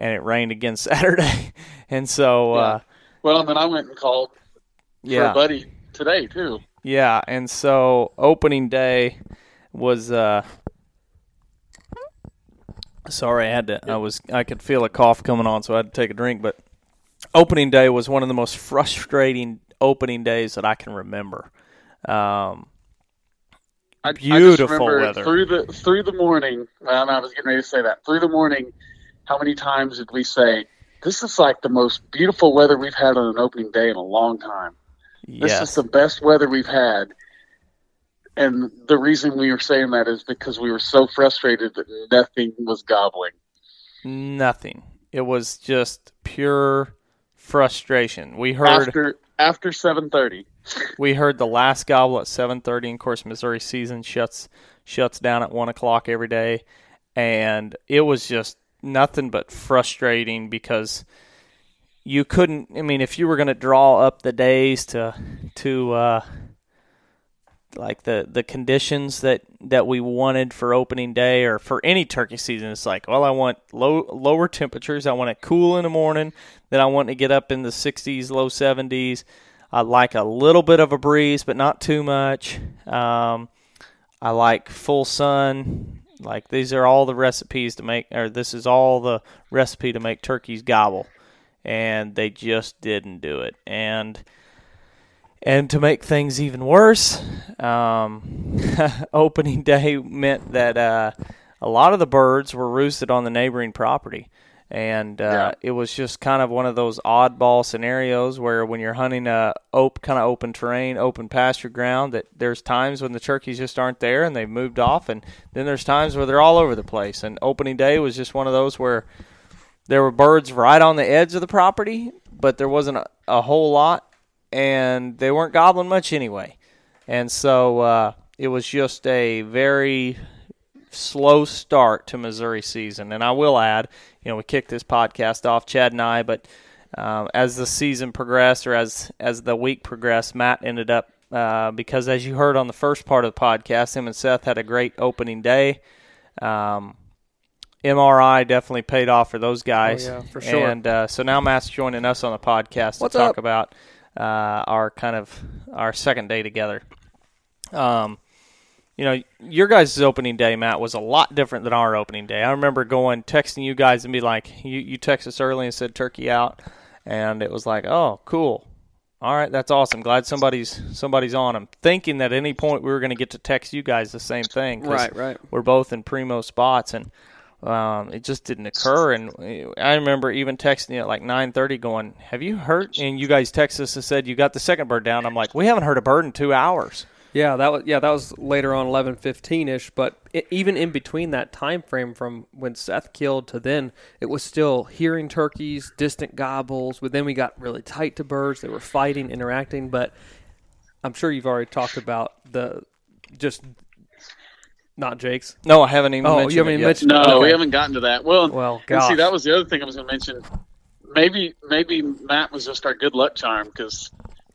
A: and it rained again [laughs] Saturday, and so uh,
D: Well, and then I went and called for
A: yeah,
D: a buddy today too.
A: Yeah, and so opening day was uh sorry, I had to I was I could feel a cough coming on so I had to take a drink, but opening day was one of the most frustrating opening days that I can remember. Um
D: I,
A: Beautiful
D: I just remember
A: weather.
D: through the through the morning. Well, I was getting ready to say that through the morning. How many times did we say this is like the most beautiful weather we've had on an opening day in a long time? This is the best weather we've had. And the reason we were saying that is because we were so frustrated that nothing was gobbling.
A: Nothing. It was just pure frustration. We heard
D: After after seven thirty.
A: we heard the last gobble at seven thirty. And Of course, Missouri season shuts shuts down at one o'clock every day, and it was just nothing but frustrating because you couldn't. I mean, if you were going to draw up the days to to uh, like the the conditions that that we wanted for opening day or for any turkey season. It's like, well, I want low lower temperatures. I want it cool in the morning. Then I want to get up in the 60s, low 70s. I like a little bit of a breeze, but not too much. Um, I like full sun. Like these are all the recipes to make, or this is all the recipe to make turkeys gobble, and they just didn't do it. And and to make things even worse, um, [laughs] opening day meant that uh, a lot of the birds were roosted on the neighboring property. And uh, yeah. it was just kind of one of those oddball scenarios where when you're hunting a op- kind of open terrain, open pasture ground, that there's times when the turkeys just aren't there and they've moved off, and then there's times where they're all over the place. And opening day was just one of those where there were birds right on the edge of the property, but there wasn't a, a whole lot and they weren't gobbling much anyway. And so uh, it was just a very slow start to Missouri season. And I will add, you know, we kicked this podcast off, Chad and I, but um, as the season progressed or as as the week progressed, Matt ended up uh, because as you heard on the first part of the podcast, him and Seth had a great opening day. Um, MRI definitely paid off for those guys.
B: Oh, yeah, for sure.
A: And uh, so now Matt's joining us on the podcast
B: What's
A: to talk
B: up?
A: about uh, our kind of our second day together. Um, you know, your guys' opening day, Matt, was a lot different than our opening day. I remember going texting you guys and be like, you you text us early and said turkey out, and it was like, oh, cool. All right, that's awesome. Glad somebody's somebody's on. I'm thinking that at any point we were going to get to text you guys the same thing.
B: Right, right.
A: We're both in primo spots, and um, it just didn't occur. And I remember even texting you at like 9:30, going, "Have you heard?" And you guys texted us and said you got the second bird down. I'm like, "We haven't heard a bird in two hours."
B: Yeah, that was yeah that was later on 11:15 ish. But it, even in between that time frame from when Seth killed to then, it was still hearing turkeys, distant gobbles. But then we got really tight to birds. They were fighting, interacting. But I'm sure you've already talked about the just not Jake's.
A: No, I haven't even.
B: Oh,
A: mentioned
B: you haven't
A: it
B: even
A: yet.
B: mentioned
D: No,
B: Okay.
D: we haven't gotten to that. Well,
B: Well,
D: and
B: gosh.
D: see, that was the other thing I was going to mention. Maybe, maybe Matt was just our good luck charm because,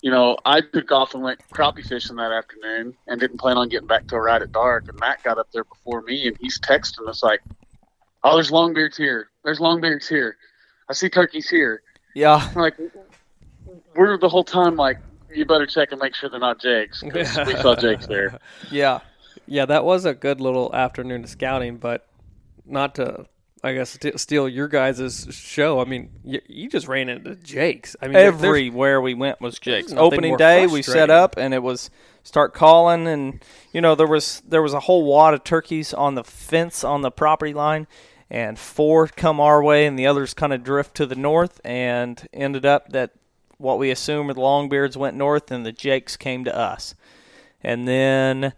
D: you know, I took off and went crappie fishing that afternoon and didn't plan on getting back till right at dark. And Matt got up there before me, and he's texting us like, "Oh, there's longbeards here. There's longbeards here. I see turkeys here."
A: Yeah,
D: I'm like, we're the whole time like, "You better check and make sure they're not Jakes." 'cause [laughs] we saw Jakes there.
A: yeah,
B: Yeah, that was a good little afternoon of scouting, but not to, I guess, st- steal your guys' show. I mean, you, you just ran into Jake's. I mean,
A: everywhere we went was Jake's. Opening day, we set up and it was start calling, and you know there was there was a whole wad of turkeys on the fence on the property line, and four come our way, and the others kind of drift to the north, and ended up that what we assumed were the longbeards went north, and the Jakes came to us, and then.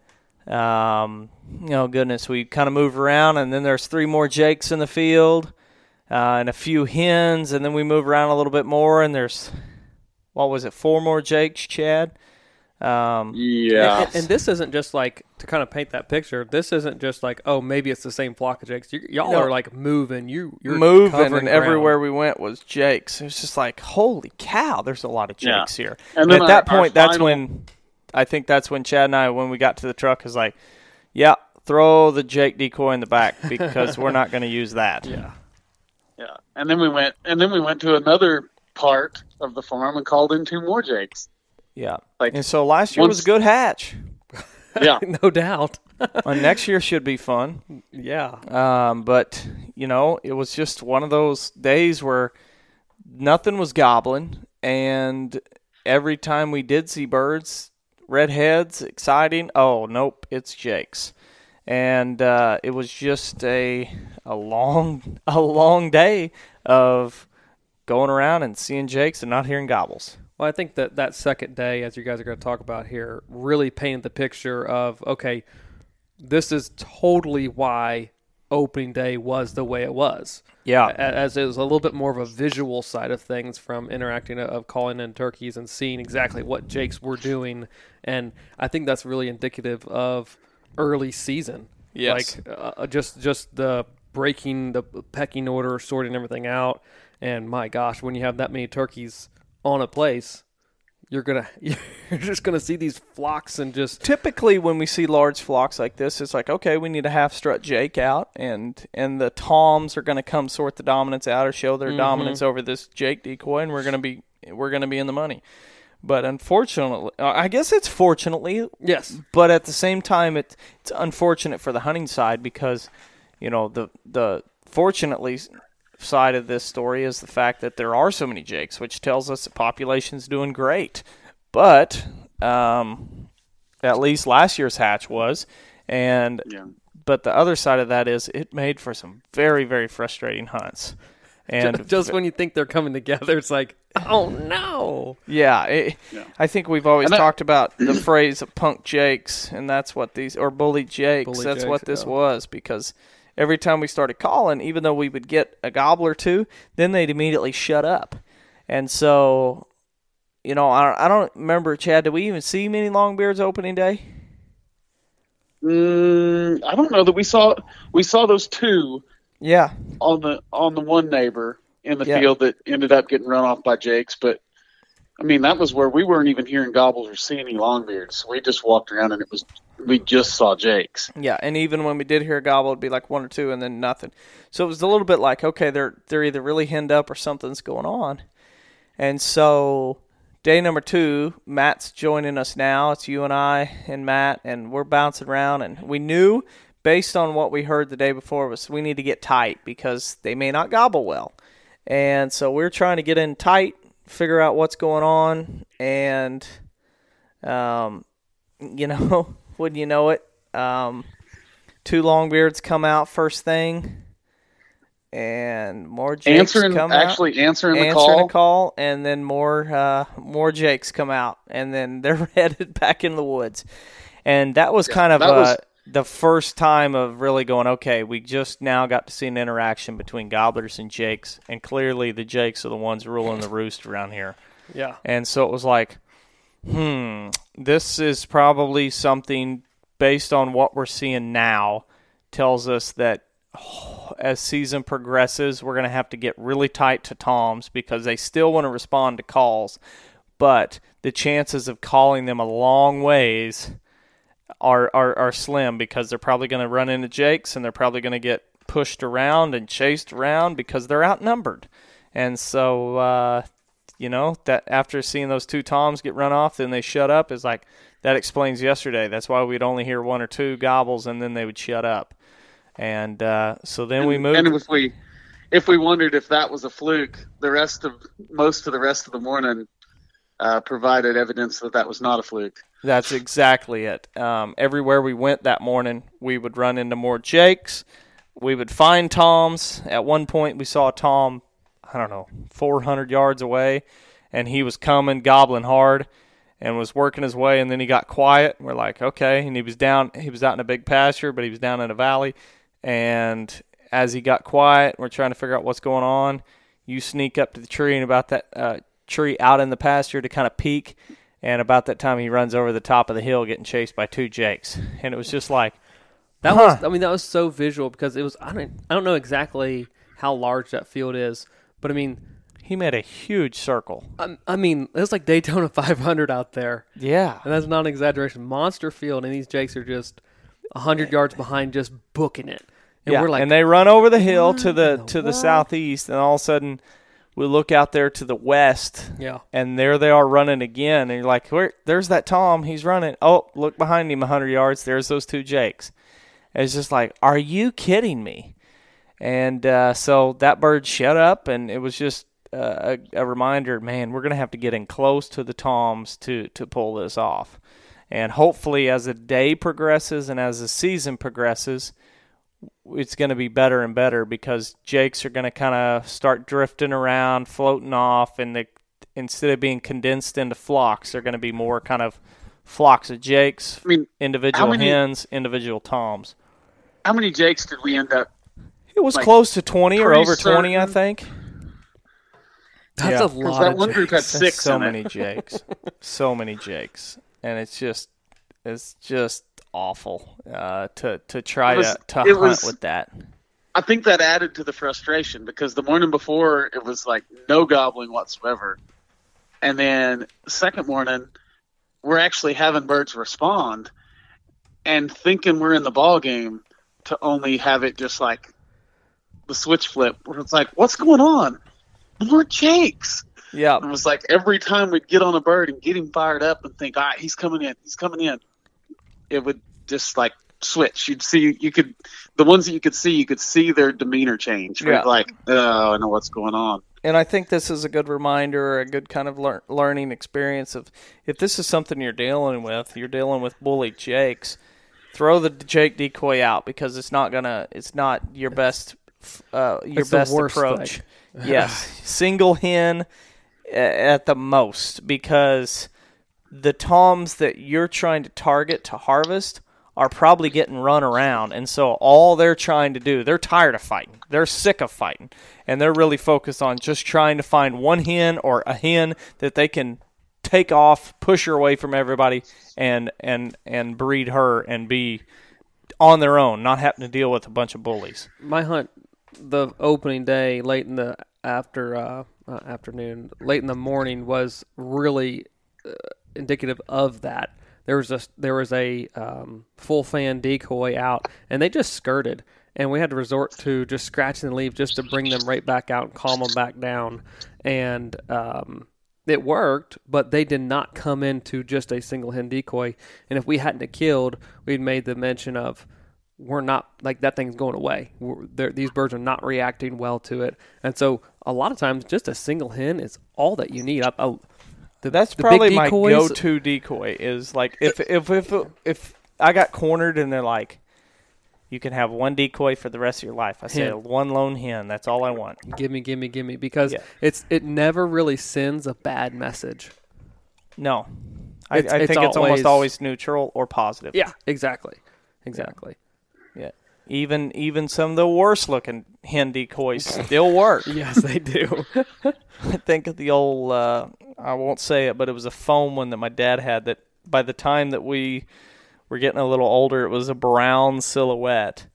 A: Um, you know, goodness, we kind of move around, and then there's three more Jakes in the field, uh, and a few hens, and then we move around a little bit more, and there's what was it, four more Jakes, Chad? Um,
D: Yeah.
B: And, and this isn't just like to kind of paint that picture. This isn't just like, oh, maybe it's the same flock of Jakes. You, y'all
A: No.
B: are like moving. You you're
A: moving, and
B: ground.
A: everywhere we went was Jakes. It was just like, holy cow, there's a lot of
D: Yeah.
A: Jakes here.
D: And
A: And,
D: then
A: at that
D: our- our
A: point, that's when I think that's when Chad and I, when we got to the truck, is like, yeah, throw the Jake decoy in the back [laughs] because we're not going to use that.
B: Yeah.
D: Yeah, and then we went, and then we went to another part of the farm and called in two more Jakes.
A: Yeah.
D: Like,
A: and so last year was a good hatch. [laughs]
D: Yeah, [laughs]
B: no doubt.
A: and next year should be fun.
B: yeah.
A: Um, but you know, it was just one of those days where nothing was gobbling, and every time we did see birds, redheads, exciting. Oh nope, it's Jake's, and uh, it was just a a long [laughs] a long day of going around and seeing Jake's and not hearing gobbles.
B: Well, I think that that second day, as you guys are going to talk about here, really painted the picture of okay, this is totally why opening day was the way it was.
A: Yeah,
B: as it was a little bit more of a visual side of things from interacting of calling in turkeys and seeing exactly what Jakes were doing, and I think that's really indicative of early season.
A: Yes.
B: like uh, just just the breaking the pecking order, sorting everything out, and my gosh, when you have that many turkeys on a place, you're gonna [laughs] you're just gonna see these flocks and just
A: typically when we see large flocks like this, it's like okay, we need a half strut Jake out, and and the toms are going to come sort the dominance out or show their
B: Mhm.
A: dominance over this Jake decoy, and we're going to be we're going to be in the money. But unfortunately, uh, I guess it's fortunately,
B: yes
A: but at the same time, it, it's unfortunate for the hunting side because you know the the fortunately side of this story is the fact that there are so many jakes, which tells us the population's doing great. But um, at least last year's hatch was, and
D: Yeah.
A: but the other side of that is it made for some very very frustrating hunts. And
B: just when you think they're coming together, it's like, oh no.
A: Yeah, it,
D: Yeah.
A: I think we've always
D: And I-
A: talked about the phrase of punk jakes, and that's what these or bully jakes.
B: Bully
A: that's
B: jakes,
A: what this
B: yeah.
A: was because every time we started calling, even though we would get a gobbler or two, then they'd immediately shut up, and so. You know, I don't, I don't remember, Chad. Did we even see many longbeards opening day?
D: Mm, I don't know that we saw we saw those two
A: Yeah,
D: on the on the one neighbor in the
A: Yeah.
D: field that ended up getting run off by Jakes, but I mean that was where we weren't even hearing gobbles or seeing any longbeards. We just walked around and it was we just saw Jakes.
A: Yeah, and even when we did hear a gobble, it'd be like one or two, and then nothing. So it was a little bit like, okay, they're they're either really henned up or something's going on. And so day number two, Matt's joining us now. It's you and I and Matt, and we're bouncing around. And we knew, based on what we heard the day before, was we need to get tight because they may not gobble well. And so we're trying to get in tight, figure out what's going on, and um, you know, [laughs] wouldn't you know it, um, two longbeards come out first thing, and more jakes
D: answering
A: come out
D: actually answering the
A: answering
D: call.
A: a call, and then more uh, more jakes come out, and then they're [laughs] headed back in the woods, and that was kind of uh,
D: was-
A: the first time of really going. Okay, we just now got to see an interaction between gobblers and jakes, and clearly the jakes are the ones ruling the roost around here.
B: Yeah.
A: And so it was like, hmm, this is probably something based on what we're seeing now tells us that oh, [sighs] as season progresses, we're going to have to get really tight to toms because they still want to respond to calls, but the chances of calling them a long ways are are, are slim because they're probably going to run into jakes and they're probably going to get pushed around and chased around because they're outnumbered. And so uh, you know that after seeing those two toms get run off then they shut up is like that explains yesterday that's why we'd only hear one or two gobbles and then they would shut up and uh, so then we moved
D: and if we if we wondered if that was a fluke, the rest of most of the rest of the morning uh, provided evidence that that was not a fluke.
A: That's exactly it. Um, everywhere we went that morning, we would run into more Jakes. We would find Toms. At one point, we saw Tom, I don't know, 400 yards away, and he was coming, gobbling hard, and was working his way. And then he got quiet. We're like, okay. And he was down. He was out in a big pasture, but he was down in a valley. And as he got quiet, we're trying to figure out what's going on. You sneak up to the tree and about that uh, tree out in the pasture to kind of peek. And about that time, he runs over the top of the hill, getting chased by two jakes. And it was just like,
B: That
A: Huh.
B: was I mean that was so visual because it was I don't I don't know exactly how large that field is, but I mean
A: he made a huge circle.
B: I, I mean it's like Daytona [laughs] 500 out there,
A: Yeah.
B: and that's not an exaggeration. Monster field, and these Jakes are just hundred yards behind, just booking it. And
A: yeah.
B: we're like,
A: and they run over the hill to the
B: the
A: to the
B: world?"
A: southeast, and all of a sudden, we look out there to the west,
B: yeah,
A: and there they are running again. And you're like, Where? There's that Tom. He's running. Oh, look behind him, 100 yards. There's those two Jakes. It's just like, are you kidding me? And uh, so that bird shut up, and it was just uh, a, a reminder, man, we're gonna have to get in close to the toms to to pull this off. And hopefully, as the day progresses and as the season progresses, it's going to be better and better because jakes are going to kind of start drifting around, floating off, and they, instead of being condensed into flocks, they're going to be more kind of flocks of jakes,
D: I mean,
A: individual
D: many-
A: hens, individual toms.
D: how many jakes did we end up?
A: It was
D: Like,
A: close to 20 or
D: pretty
A: over 20, I think.
B: that's
A: Yeah.
B: a
A: 'Cause
B: lot.
D: that
B: of
D: one group had six
A: so
D: in it.
A: many jakes. so many jakes. And it's just it's just awful uh, to to try
D: was-
A: to, to hunt
D: was-
A: with that.
D: I think that added to the frustration because the morning before it was like no gobbling whatsoever, And then second morning, we're actually having birds respond and thinking we're in the ball game to only have it just like the switch flip where it's like, what's going on? More jakes.
A: Yeah.
D: It was like every time we'd get on a bird and get him fired up and think, all right, he's coming in, he's coming in, it would just like switch. You'd see, you could, the ones that you could see, you could see their demeanor change.
A: Yeah.
D: Yeah. Like, oh, I know what's going on.
A: And I think this is a good reminder, a good kind of lear- learning experience of if this is something you're dealing with, you're dealing with bully jakes, throw the jake decoy out because it's not gonna, it's not your best, uh, your
B: It's the
A: best
B: worst
A: approach. yes, [laughs] single hen at the most because the toms that you're trying to target to harvest are probably getting run around. And so all they're trying to do they're tired of fighting. They're sick of fighting. And they're really focused on just trying to find one hen or a hen that they can take off push her away from everybody and and and breed her and be on their own not having to deal with a bunch of bullies.
B: My hunt the opening day late in the after uh, uh, afternoon late in the morning was really uh, indicative of that there was a there was a um, full fan decoy out and they just skirted and we had to resort to just scratching the leaf just to bring them right back out and calm them back down and um, it worked, but they did not come into just a single hen decoy. And if we hadn't have killed, we'd made the mention of we're not like that thing's going away. These birds are not reacting well to it, and so a lot of times just a single hen is all that you need. I, I, the,
A: That's
B: the
A: probably my go-to decoy. Is like if if if if I got cornered and they're like, you can have one decoy for the rest of your life. I say one lone hen. That's all I want.
B: Gimme, gimme, gimme, because
A: Yeah.
B: it's it never really sends a bad message.
A: No, I,
B: It's-
A: I
B: it's
A: think it's almost always neutral or positive.
B: Yeah, exactly, exactly.
A: Yeah. Even even some of the worst looking hen decoys still work. [laughs]
B: Yes, they do. [laughs]
A: I think of the old uh, I won't say it, but it was a foam one that my dad had that by the time that we were getting a little older, it was a brown silhouette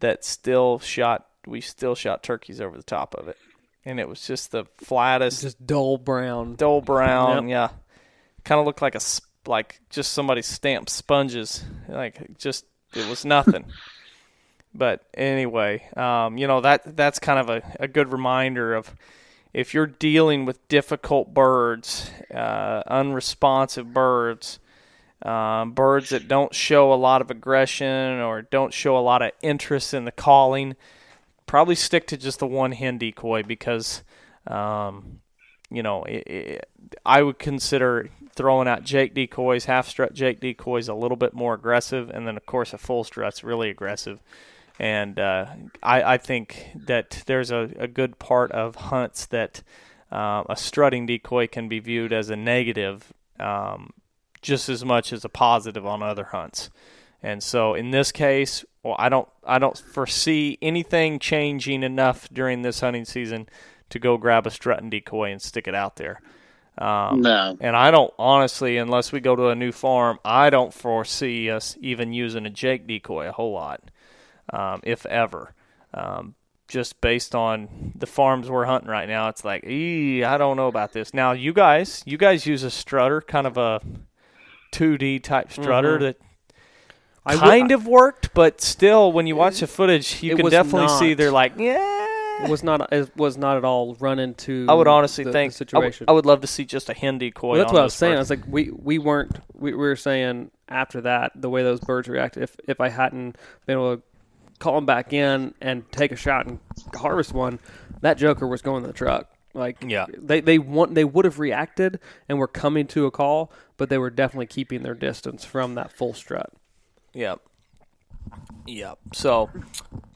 A: that still shot we still shot turkeys over the top of it. And it was just the flattest
B: just dull brown.
A: dull brown,
B: Yep.
A: yeah. Kind of looked like a like just somebody stamped sponges. Like just it was nothing. [laughs] but anyway, um, you know that that's kind of a, a good reminder of if you're dealing with difficult birds, uh, unresponsive birds, um, birds that don't show a lot of aggression or don't show a lot of interest in the calling, probably stick to just the one hen decoy because, um, you know, it, it, I would consider throwing out Jake decoys, half strut Jake decoys, a little bit more aggressive, and then of course a full strut's really aggressive. And uh, I, I think that there's a, a good part of hunts that uh, a strutting decoy can be viewed as a negative um, just as much as a positive on other hunts. And so in this case, well, I don't I don't foresee anything changing enough during this hunting season to go grab a strutting decoy and stick it out there. Um,
D: No.
A: and I don't honestly, unless we go to a new farm, I don't foresee us even using a Jake decoy a whole lot, um, if ever. Um, just based on the farms we're hunting right now, it's like, ee, I don't know about this. Now, you guys, you guys use a strutter, kind of a 2D type strutter
B: Mhm.
A: that
B: I would-
A: kind of worked, but still, when you watch the footage, you can definitely see they're like, yeah.
B: was not it was not at all run into.
A: I would honestly
B: the,
A: think
B: the
A: I would-
B: situation.
A: I would love to see just a hen decoy.
B: Well, that's what I was saying. I was like, we we weren't. We, we were saying after that the way those birds reacted. If if I hadn't been able to call them back in and take a shot and harvest one, that joker was going to the truck. Like
A: Yeah.
B: they they want they would have reacted and were coming to a call, but they were definitely keeping their distance from that full strut.
A: Yep. Yep. So,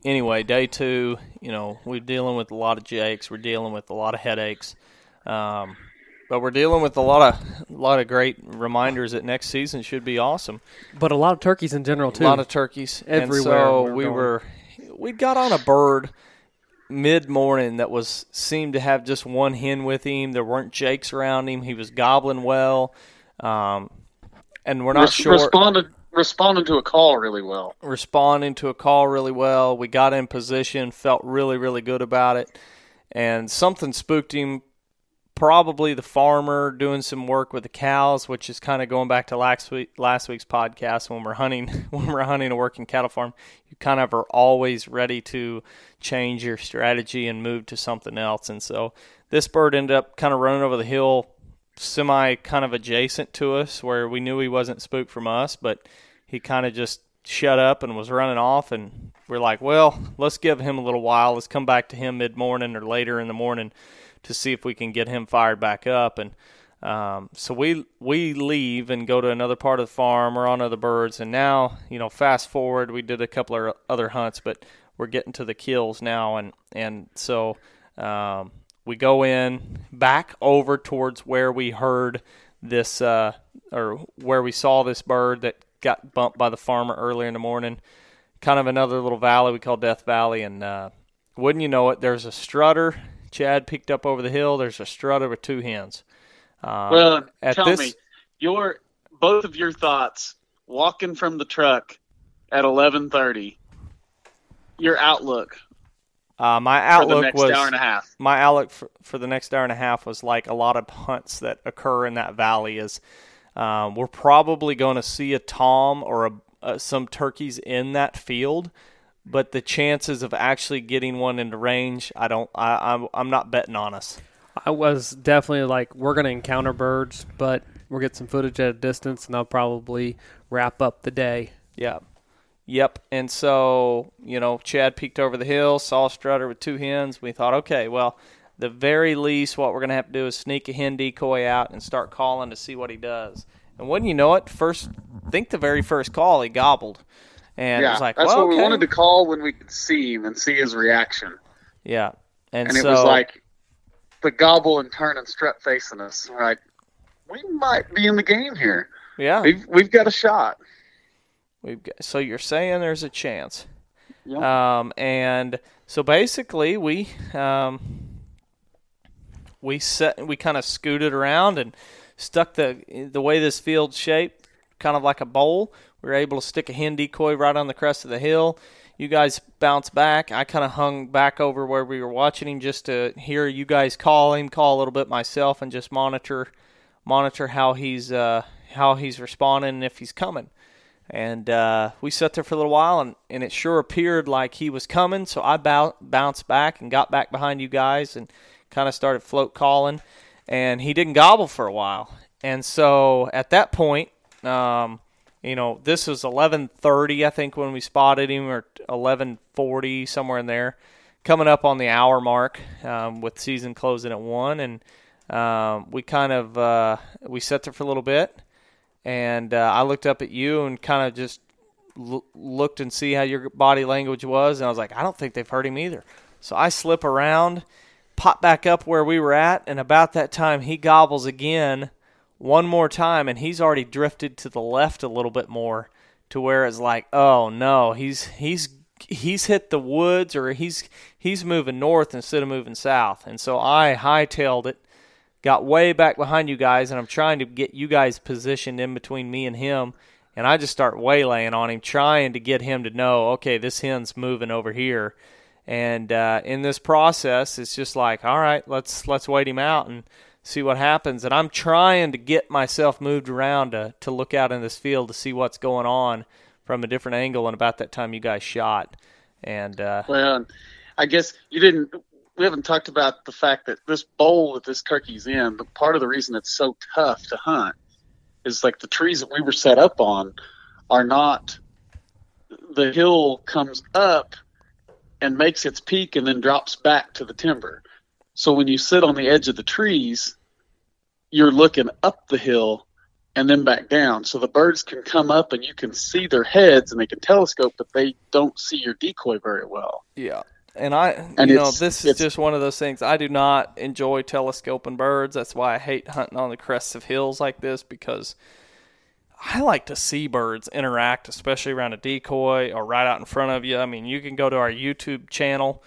A: anyway, day two, you know, we're dealing with a lot of jakes. We're dealing with a lot of headaches. Um, but we're dealing with a lot of a lot of great reminders that next season should be awesome.
B: But a lot of turkeys in general too.
A: A lot of turkeys
B: Everywhere
A: And so
B: we're
A: we
B: going.
A: were we got on a bird mid morning that was seemed to have just one hen with him. There weren't jakes around him. He was gobbling well. Um, and we're not
D: Res-
A: sure
D: Responded responded to a call really well.
A: responding to a call really well. We got in position, felt really, really good about it. And something spooked him probably the farmer doing some work with the cows, which is kind of going back to last week last week's podcast when we're hunting [laughs] when we're hunting a working cattle farm. You kind of are always ready to change your strategy and move to something else. And so this bird ended up kind of running over the hill, semi kind of adjacent to us, where we knew he wasn't spooked from us, but he kind of just shut up and was running off and we're like well let's give him a little while let's come back to him mid morning or later in the morning to see if we can get him fired back up. And um, so we we leave and go to another part of the farm or on other birds. And now, you know, fast forward, we did a couple of other hunts, but we're getting to the kills now. And and so um, we go in back over towards where we heard this uh, or where we saw this bird that got bumped by the farmer earlier in the morning. Kind of another little valley we call Death Valley, and uh, wouldn't you know it, there's a strutter Chad picked up over the hill. There's a strutter with two hens.
D: Um, well, tell this... me your both of your thoughts walking from the truck at 11:30. Your outlook.
A: Uh, my outlook was
D: hour and a half.
A: My outlook for, for, the next hour and a half was like a lot of hunts that occur in that valley. Is um, we're probably going to see a tom or a, uh, some turkeys in that field but the chances of actually getting one into range, I don't. I, I'm I'm not betting on us.
B: I was definitely like, we're going to encounter birds, but we'll get some footage at a distance, and I'll probably wrap up the day.
A: Yeah. Yep. And so, you know, Chad peeked over the hill, saw a strutter with two hens. We thought, okay, well, the very least, what we're going to have to do is sneak a hen decoy out and start calling to see what he does. And wouldn't you know it, first, think the very first call, he gobbled. And
D: yeah,
A: it was like,
D: that's
A: well,
D: what
A: okay.
D: we wanted to call when we could see him and see his reaction.
A: Yeah, and,
D: and
A: so,
D: it was like the gobble and turn and strut facing us. Right, we might be in the game here.
A: Yeah,
D: we've we've got a shot.
A: We've got, so you're saying there's a chance.
D: Yeah.
A: Um, and so basically we um, we set we kind of scooted around and stuck the the way this field shaped, kind of like a bowl. We were able to stick a hen decoy right on the crest of the hill. You guys bounced back. I kind of hung back over where we were watching him just to hear you guys call him, call a little bit myself, and just monitor monitor how he's uh, how he's responding and if he's coming. And uh, we sat there for a little while, and, and it sure appeared like he was coming. So I bow- bounced back and got back behind you guys and kind of started float calling. And he didn't gobble for a while. And so at that point, um, you know, this was 11:30, I think, when we spotted him, or 11:40, somewhere in there, coming up on the hour mark, um, with season closing at one, and um, we kind of uh, we sat there for a little bit, and uh, I looked up at you and kind of just l- looked and see how your body language was, and I was like, I don't think they've heard him either. So I slip around, pop back up where we were at, and about that time he gobbles again one more time and he's already drifted to the left a little bit more to where it's like, oh no, he's he's he's hit the woods or he's he's moving north instead of moving south. And so I hightailed it, got way back behind you guys, and I'm trying to get you guys positioned in between me and him. And I just start waylaying on him, trying to get him to know, okay, this hen's moving over here. And uh, in this process, it's just like, all right, let's let's wait him out. And see what happens. And I'm trying to get myself moved around to, to look out in this field to see what's going on from a different angle. And about that time, you guys shot. And uh,
D: well, I guess you didn't. We haven't talked about the fact that this bowl that this turkey's in. But part of the reason it's so tough to hunt is like the trees that we were set up on are not. The hill comes up and makes its peak and then drops back to the timber. So when you sit on the edge of the trees, you're looking up the hill and then back down. So the birds can come up and you can see their heads and they can telescope, but they don't see your decoy very well.
A: Yeah. And I, and you know, this is just one of those things. I do not enjoy telescoping birds. That's why I hate hunting on the crests of hills like this because I like to see birds interact, especially around a decoy or right out in front of you. I mean, you can go to our YouTube channel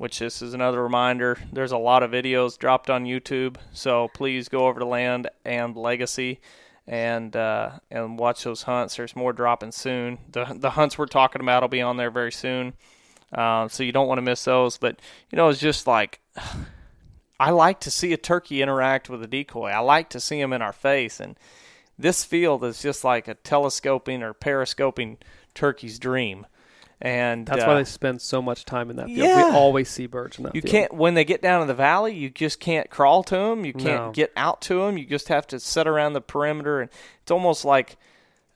A: which this is another reminder. There's a lot of videos dropped on YouTube, so please go over to Land and Legacy and uh, and watch those hunts. There's more dropping soon. The the hunts we're talking about will be on there very soon, uh, so you don't want to miss those. But you know, it's just like [sighs] I like to see a turkey interact with a decoy. I like to see them in our face, and this field is just like a telescoping or periscoping turkey's dream. And
B: That's
A: uh,
B: why they spend so much time in that field.
A: Yeah.
B: We always see birds in that
A: you
B: field.
A: can't when they get down in the valley. You just can't crawl to them. You can't
B: No.
A: get out to them. You just have to sit around the perimeter, and it's almost like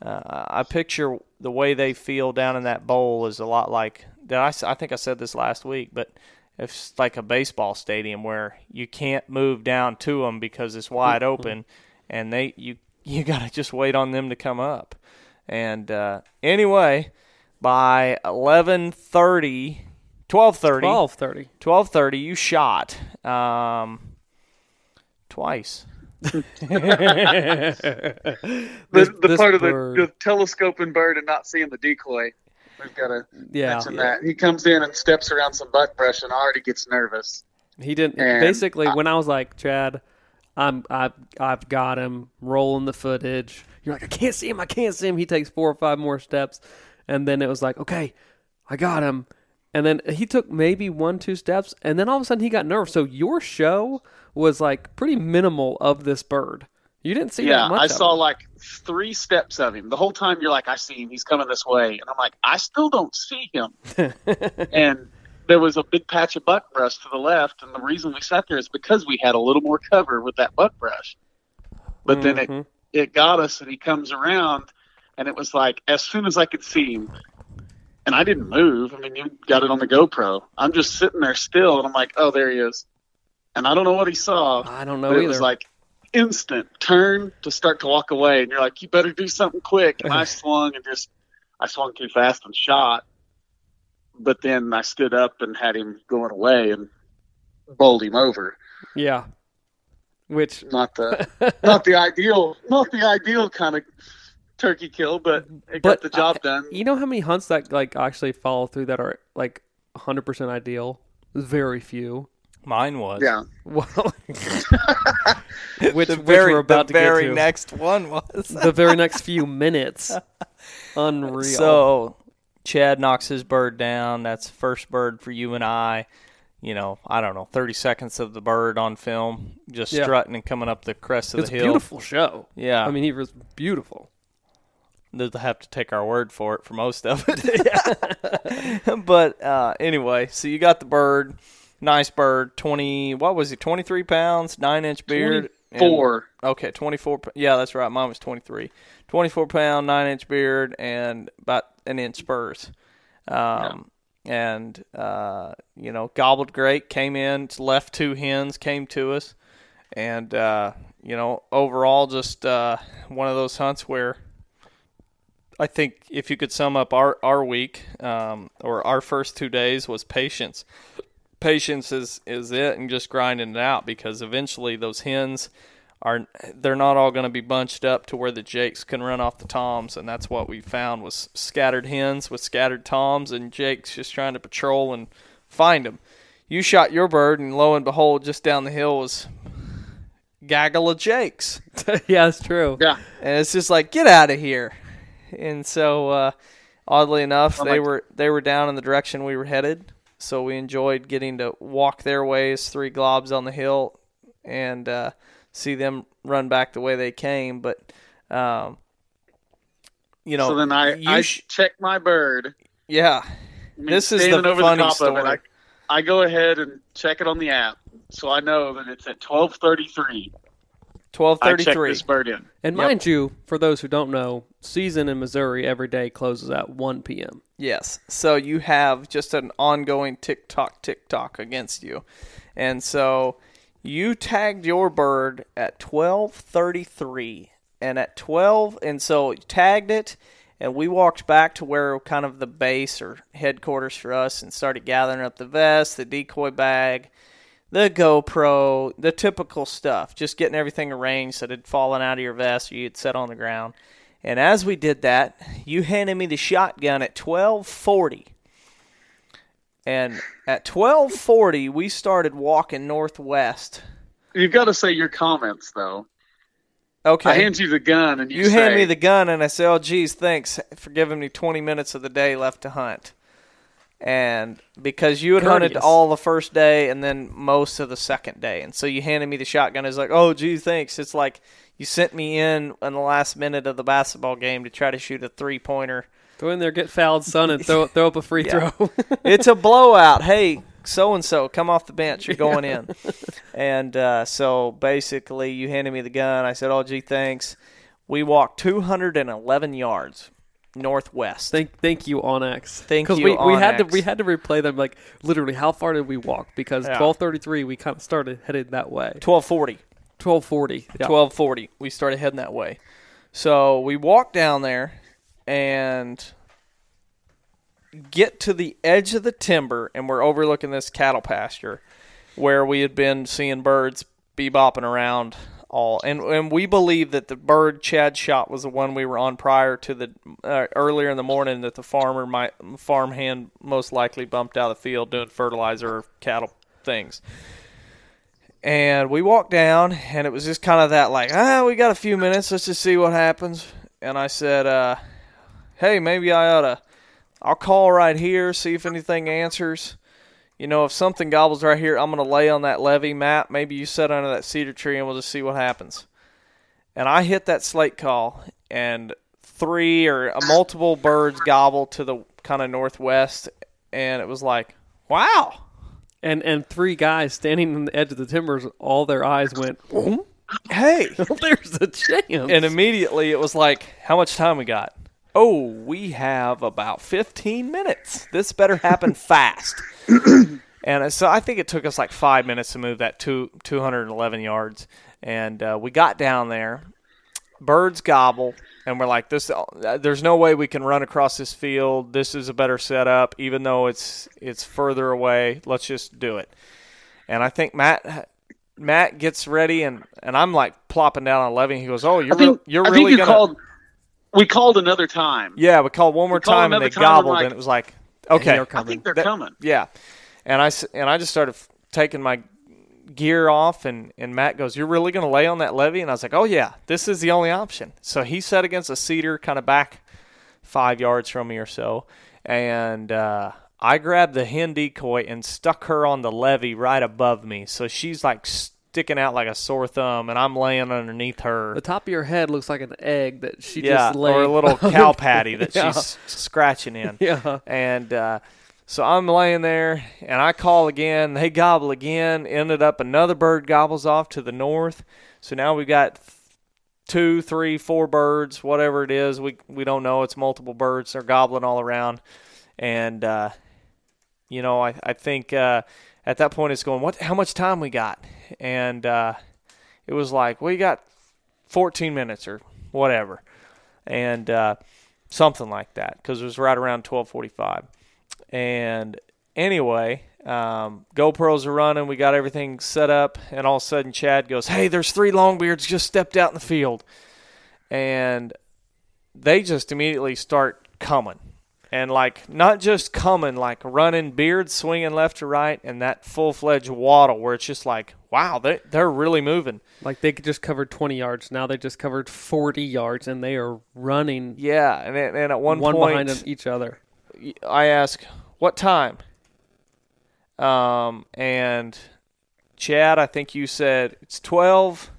A: uh, I picture the way they feel down in that bowl is a lot like. Did I think I said this last week, but it's like a baseball stadium where you can't move down to them because it's wide open, and they you you got to just wait on them to come up. And uh, anyway, by 11:30, 12:30,
B: Twelve thirty.
A: 12:30 you shot um twice. [laughs]
D: The,
B: This-
D: the
B: this
D: part of the,
B: bird-
D: the telescoping bird and not seeing the decoy. We've got to
B: Yeah,
D: mention that. He comes in and steps around some butt buckbrush and already gets nervous.
B: he didn't.
D: And
B: basically,
D: I-
B: when I was like, Chad, I'm I've I've got him rolling the footage. You're like, I can't see him. I can't see him. He takes four or five more steps, and then it was like, okay, I got him. And then he took maybe one, two steps, and then all of a sudden he got nervous. So your show was like pretty minimal of this bird. You didn't see
D: yeah,
B: that much.
D: I saw
B: him.
D: like three steps of him. The whole time you're like, I see him. He's coming this way. And I'm like, I still don't see him. [laughs] and there was a big patch of buck brush to the left. And the reason we sat there is because we had a little more cover with that buck brush. But then it,
B: Mhm.
D: it got us and he comes around and it was like as soon as I could see him and I didn't move. I mean you got it on the GoPro. I'm just sitting there still and I'm like, Oh, there he is. And I don't know what he saw.
B: I don't know
D: but
B: either.
D: it was like instant turn to start to walk away and you're like, You better do something quick and I [laughs] swung and just I swung too fast and shot. But then I stood up and had him going away and bowled him over.
B: yeah. Which
D: Not the [laughs] not the ideal not the ideal kind of turkey kill, but it
B: But
D: got the job done.
B: You know how many hunts that like actually follow through that are like 100% ideal? Very few.
A: Mine was.
D: Yeah. [laughs]
B: Well, [laughs] [laughs] which,
A: the
B: which
A: very
B: we're about
A: the
B: to
A: very
B: get to.
A: next one was.
B: the very next few minutes. Unreal.
A: So Chad knocks his bird down. That's first bird for you and I. You know, I don't know, 30 seconds of the bird on film, just
B: Yeah.
A: strutting and coming up the crest of
B: it's
A: the hill.
B: beautiful show.
A: Yeah.
B: I mean, he was beautiful.
A: They'll have to take our word for it for most of it. [laughs] [laughs] but uh, anyway, so you got the bird, nice bird, twenty. What was he? Twenty three pounds, nine inch beard,
D: Four.
A: okay, twenty four. Yeah, that's right. Mine was twenty three. Twenty four pound, nine inch beard, and about an inch spurs. Um, and uh, you know, gobbled great. Came in, left two hens, came to us, and uh, you know, overall, just uh, one of those hunts where I think if you could sum up our our week um, or our first two days was patience. Patience is is it, and just grinding it out because eventually those hens are they're not all going to be bunched up to where the jakes can run off the toms, and that's what we found was scattered hens with scattered toms, and jakes just trying to patrol and find them. You shot your bird, and lo and behold, just down the hill was gaggle of jakes [laughs]
B: yeah, that's true.
D: Yeah.
A: and it's just like get out of here and so uh, oddly enough they were they were down in the direction we were headed so we enjoyed getting to walk their ways three globs on the hill and uh, see them run back the way they came but um, you know
D: so then I,
A: you
D: I
A: sh-
D: check my bird.
A: yeah
D: I mean,
A: This is the
D: over
A: funny
D: the top Of
A: story.
D: it, I, I go ahead and check it on the app, so I know that it's at twelve thirty three. I check
A: 1233
D: this bird in.
B: And
A: Yep.
B: mind you, for those who don't know, season in Missouri every day closes at 1 p.m.
A: Yes. So you have just an ongoing tick tock, tick tock against you. And so you tagged your bird at 1233 and at 12 and so you tagged it and we walked back to where kind of the base or headquarters for us and started gathering up the vest, the decoy bag, the GoPro, the typical stuff, just getting everything arranged that had fallen out of your vest or you'd set on the ground. And as we did that, you handed me the shotgun at 1240. And at 1240, we started walking northwest.
D: You've got to say your comments though.
A: Okay.
D: I hand you the gun and you,
A: you hand me the gun, and I say, "Oh, geez, thanks for giving me 20 minutes of the day left to hunt." And because you had hunted
B: Courteous.
A: all the first day and then most of the second day, and so you handed me the shotgun. It's like, oh, gee, thanks. It's like you sent me in in the last minute of the basketball game to try to shoot a three pointer.
B: Go in there, get fouled, son, and throw throw up a free [laughs]
A: Yeah.
B: throw. [laughs]
A: it's a blowout. Hey, so and so, come off the bench. You're going in. [laughs] And uh, so basically, you handed me the gun. I said, "Oh, gee, thanks." We walked 211 yards northwest.
B: thank thank you onX.
A: Thank you.
B: We, we had to we had to replay them like literally how far did we walk? Because
A: Yeah.
B: twelve thirty three we kind of started headed that way.
A: 1240.
B: Twelve forty. Yeah.
A: 1240. We started heading that way. So we walk down there and get to the edge of the timber, and we're overlooking this cattle pasture where we had been seeing birds bebopping around all. And, and we believe that the bird Chad shot was the one we were on prior to the uh, earlier in the morning that the farmer might farm hand most likely bumped out of the field doing fertilizer or cattle things. And we walked down, and it was just kind of that like, ah, we got a few minutes. Let's just see what happens. And I said, uh, hey, maybe I ought to, I'll call right here, see if anything answers. You know, if something gobbles right here, I'm going to lay on that levee Matt. Maybe you sit under that cedar tree, and we'll just see what happens. And I hit that slate call, and three or multiple birds gobbled to the kind of northwest, and it was like, wow.
B: And and three guys standing on the edge of the timbers, all their eyes went,
A: Hey, [laughs]
B: There's a chance.
A: and immediately it was like, how much time we got? Oh, we have about 15 minutes. This better happen [laughs] fast. [clears throat] and so I think it took us like five minutes to move that two, 211 yards. And uh, we got down there. Birds gobble. And we're like, this. uh, There's no way we can run across this field. This is a better setup, even though it's it's further away. Let's just do it. And I think Matt Matt gets ready, and, and I'm like plopping down on. And he goes, "Oh, you're
D: think,
A: re- you're really
D: you
A: gonna."
D: called. We called another time.
A: yeah, we called one more
D: called
A: time, and they
D: time, and
A: gobbled,
D: like,
A: and it was like, okay,
B: they're
D: I
B: coming.
D: think they're
A: That-
D: coming.
A: yeah. And I s- and I just started taking my gear off, and and Matt goes, "You're really gonna lay on that levee?" And I was like, "Oh yeah, this is the only option." So he sat against a cedar, kind of back five yards from me or so, and. uh I grabbed the hen decoy and stuck her on the levee right above me. So she's like sticking out like a sore thumb, and I'm laying underneath her.
B: the top of your head looks like an egg that she
A: yeah,
B: just laid.
A: or a little [laughs] cow patty that
B: Yeah.
A: she's scratching in.
B: Yeah.
A: And uh, so I'm laying there, and I call again. They gobble again. Ended up another bird gobbles off to the north. So now we've got two, three, four birds, whatever it is. We we don't know. It's multiple birds. They're gobbling all around, and uh, you know I I think uh, at that point it's going what how much time we got, and uh, it was like we got 14 minutes or whatever, and uh, something like that because it was right around 12:45. And anyway, um, GoPros are running. We got everything set up, and all of a sudden Chad goes, "Hey, there's three longbeards just stepped out in the field," and they just immediately start coming. And like not just coming, like running beards, swinging left to right, and that full fledged waddle where it's just like, wow, they they're really moving.
B: Like they just covered 20 yards. Now they just covered 40 yards, and they are running
A: Yeah, and and at one,
B: one
A: point,
B: behind each other.
A: I ask, "What time?" Um, and Chad, I think you said it's 12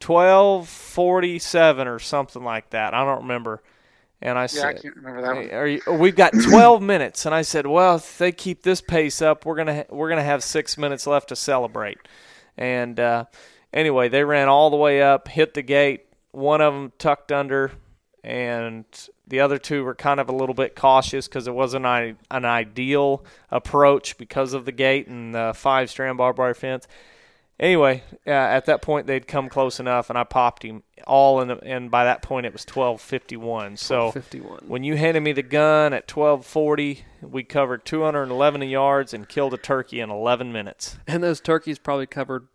A: 1247 or something like that. I don't remember. And I
D: Yeah, I can't remember that one.
A: are you, we've got [coughs] 12 minutes and I said, "Well, if they keep this pace up, we're going to ha- we're going to have 6 minutes left to celebrate." And uh, anyway, they ran all the way up, hit the gate. One of them tucked under, and the other two were kind of a little bit cautious because it wasn't an, an ideal approach because of the gate and the five strand barbed wire fence. Anyway, uh, at that point they'd come close enough, and I popped him all in, the, and by that point it was twelve fifty one. So
B: 51.
A: when you handed me the gun at twelve forty, we covered two hundred and eleven yards and killed a turkey in eleven minutes.
B: And those turkeys probably covered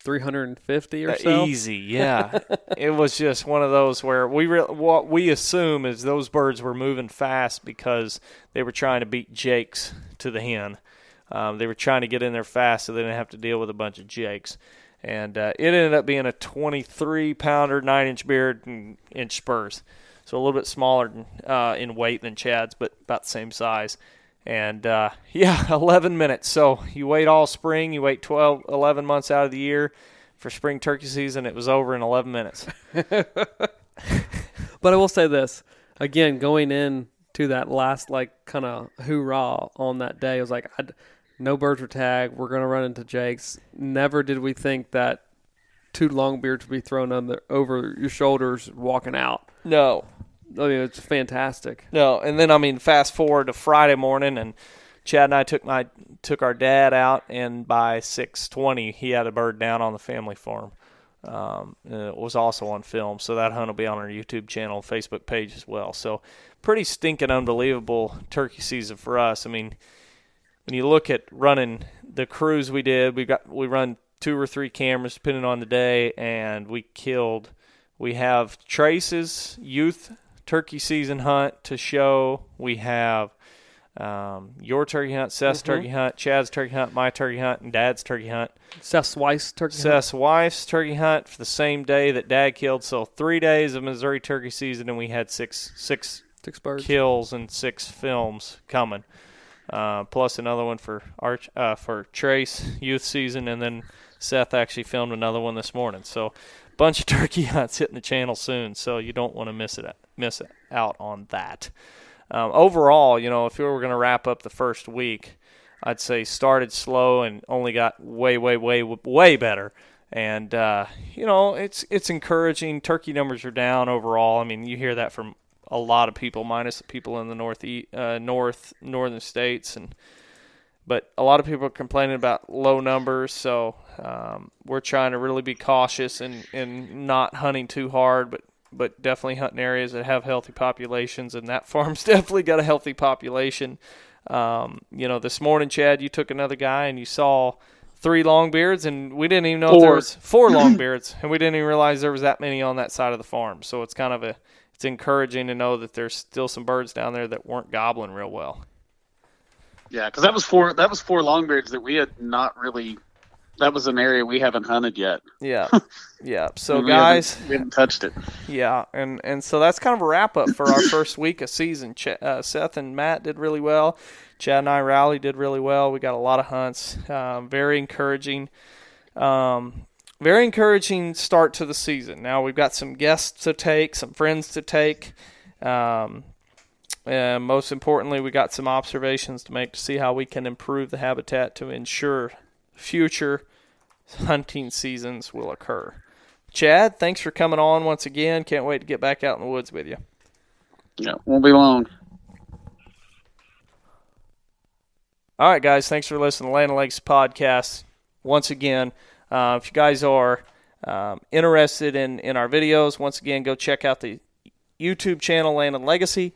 B: 350 or
A: Uh,
B: so.
A: Easy, yeah. [laughs] it was just one of those where we re- what we assume is those birds were moving fast because they were trying to beat jakes to the hen. Um, they were trying to get in there fast so they didn't have to deal with a bunch of jakes. And uh, it ended up being a 23 pounder, 9 inch beard, and inch spurs. So a little bit smaller uh, in weight than Chad's, but about the same size. And uh, [laughs] yeah, [laughs] 11 minutes. So you wait all spring, you wait 12, 11 months out of the year for spring turkey season. It was over in 11 minutes. [laughs]
B: But I will say this again, going in to that last like kind of hoorah on that day, it was like I'd, no birds were tagged. We're gonna run into jakes. Never did we think that two longbeards would be thrown under, over your shoulders walking out.
A: No,
B: I mean, it's fantastic.
A: no. And then I mean, fast forward to Friday morning, and Chad and I took my took our dad out, and by 6:20 he had a bird down on the family farm. Um, it was also on film, so that hunt will be on our YouTube channel, Facebook page as well. So, pretty stinking unbelievable turkey season for us. I mean, when you look at running the cruise we did, we got we run two or three cameras depending on the day, and we killed. We have Trace's youth turkey season hunt to show. We have um, your turkey hunt, Seth's
B: Mhm.
A: turkey hunt, Chad's turkey hunt, my turkey hunt, and Dad's turkey hunt.
B: Seth Weiss turkey. hunt.
A: Seth's wife's turkey hunt for the same day that Dad killed. So three days of Missouri turkey season, and we had six six
B: six birds.
A: kills and six films coming. Uh, plus another one for Arch uh, for Trace youth season, and then Seth actually filmed another one this morning. So, bunch of [laughs] turkey hunts hitting the channel soon. So you don't want to miss it miss it out on that. Um, overall, you know, if we were going to wrap up the first week, I'd say started slow and only got way, way, way, way better. And uh, you know, it's it's encouraging. Turkey numbers are down overall. I mean, you hear that from a lot of people, minus the people in the north, uh, north, northern states, and but a lot of people are complaining about low numbers. So um, we're trying to really be cautious and and not hunting too hard, but but definitely hunting areas that have healthy populations, and that [laughs] farm's definitely got a healthy population. Um, you know, this morning, Chad, you took another guy and you saw three longbeards, and we didn't even know if there
D: Four.
A: was four [clears throat] longbeards, and we didn't even realize there was that many on that side of the farm. So it's kind of a it's encouraging to know that there's still some birds down there that weren't gobbling real well.
D: Yeah, because that was four. That was four longbeards that we had not really. That was an area we haven't hunted yet.
A: Yeah, [laughs] yeah. So
D: We haven't-
A: guys,
D: we haven't touched it.
A: Yeah, and and so that's kind of a wrap up for our first week of season. Ch- uh, Seth and Matt did really well. Chad and I rally did really well. We got a lot of hunts. Um, very encouraging. Um, very encouraging start to the season. Now we've got some guests to take, some friends to take. Um, and most importantly, we got some observations to make to see how we can improve the habitat to ensure future hunting seasons will occur. Chad, thanks for coming on once again. Can't wait to get back out in the woods with you.
D: Yeah, won't be long.
A: All right, guys, thanks for listening to Land Lakes podcast. Once again, uh, if you guys are um, interested in, in our videos, once again, go check out the YouTube channel Land and Legacy.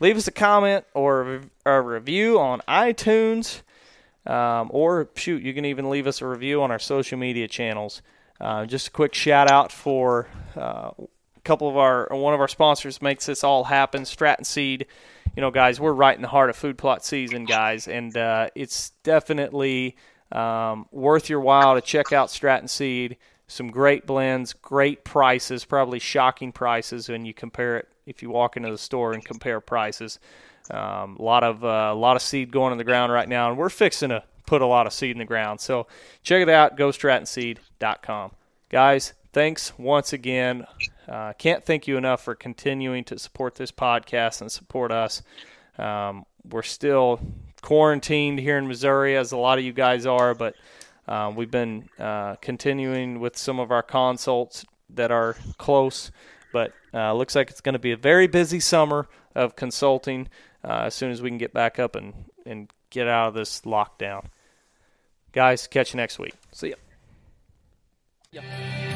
A: Leave us a comment or a review on iTunes, um, or shoot, you can even leave us a review on our social media channels. Uh, just a quick shout out for uh, a couple of our one of our sponsors makes this all happen. Stratton Seed. You know, guys, we're right in the heart of food plot season, guys, and uh, it's definitely um, worth your while to check out Stratton Seed. Some great blends, great prices, probably shocking prices when you compare it if you walk into the store and compare prices. Um, a lot of uh, a lot of seed going in the ground right now, and we're fixing to put a lot of seed in the ground. So check it out, gostrattonseed.com. Guys, thanks once again. Uh, can't thank you enough for continuing to support this podcast and support us. Um, we're still quarantined here in Missouri, as a lot of you guys are, but uh, we've been uh, continuing with some of our consults that are close. But uh, looks like it's going to be a very busy summer of consulting uh, as soon as we can get back up and, and get out of this lockdown. Guys, catch you next week.
B: See ya.
A: Yeah.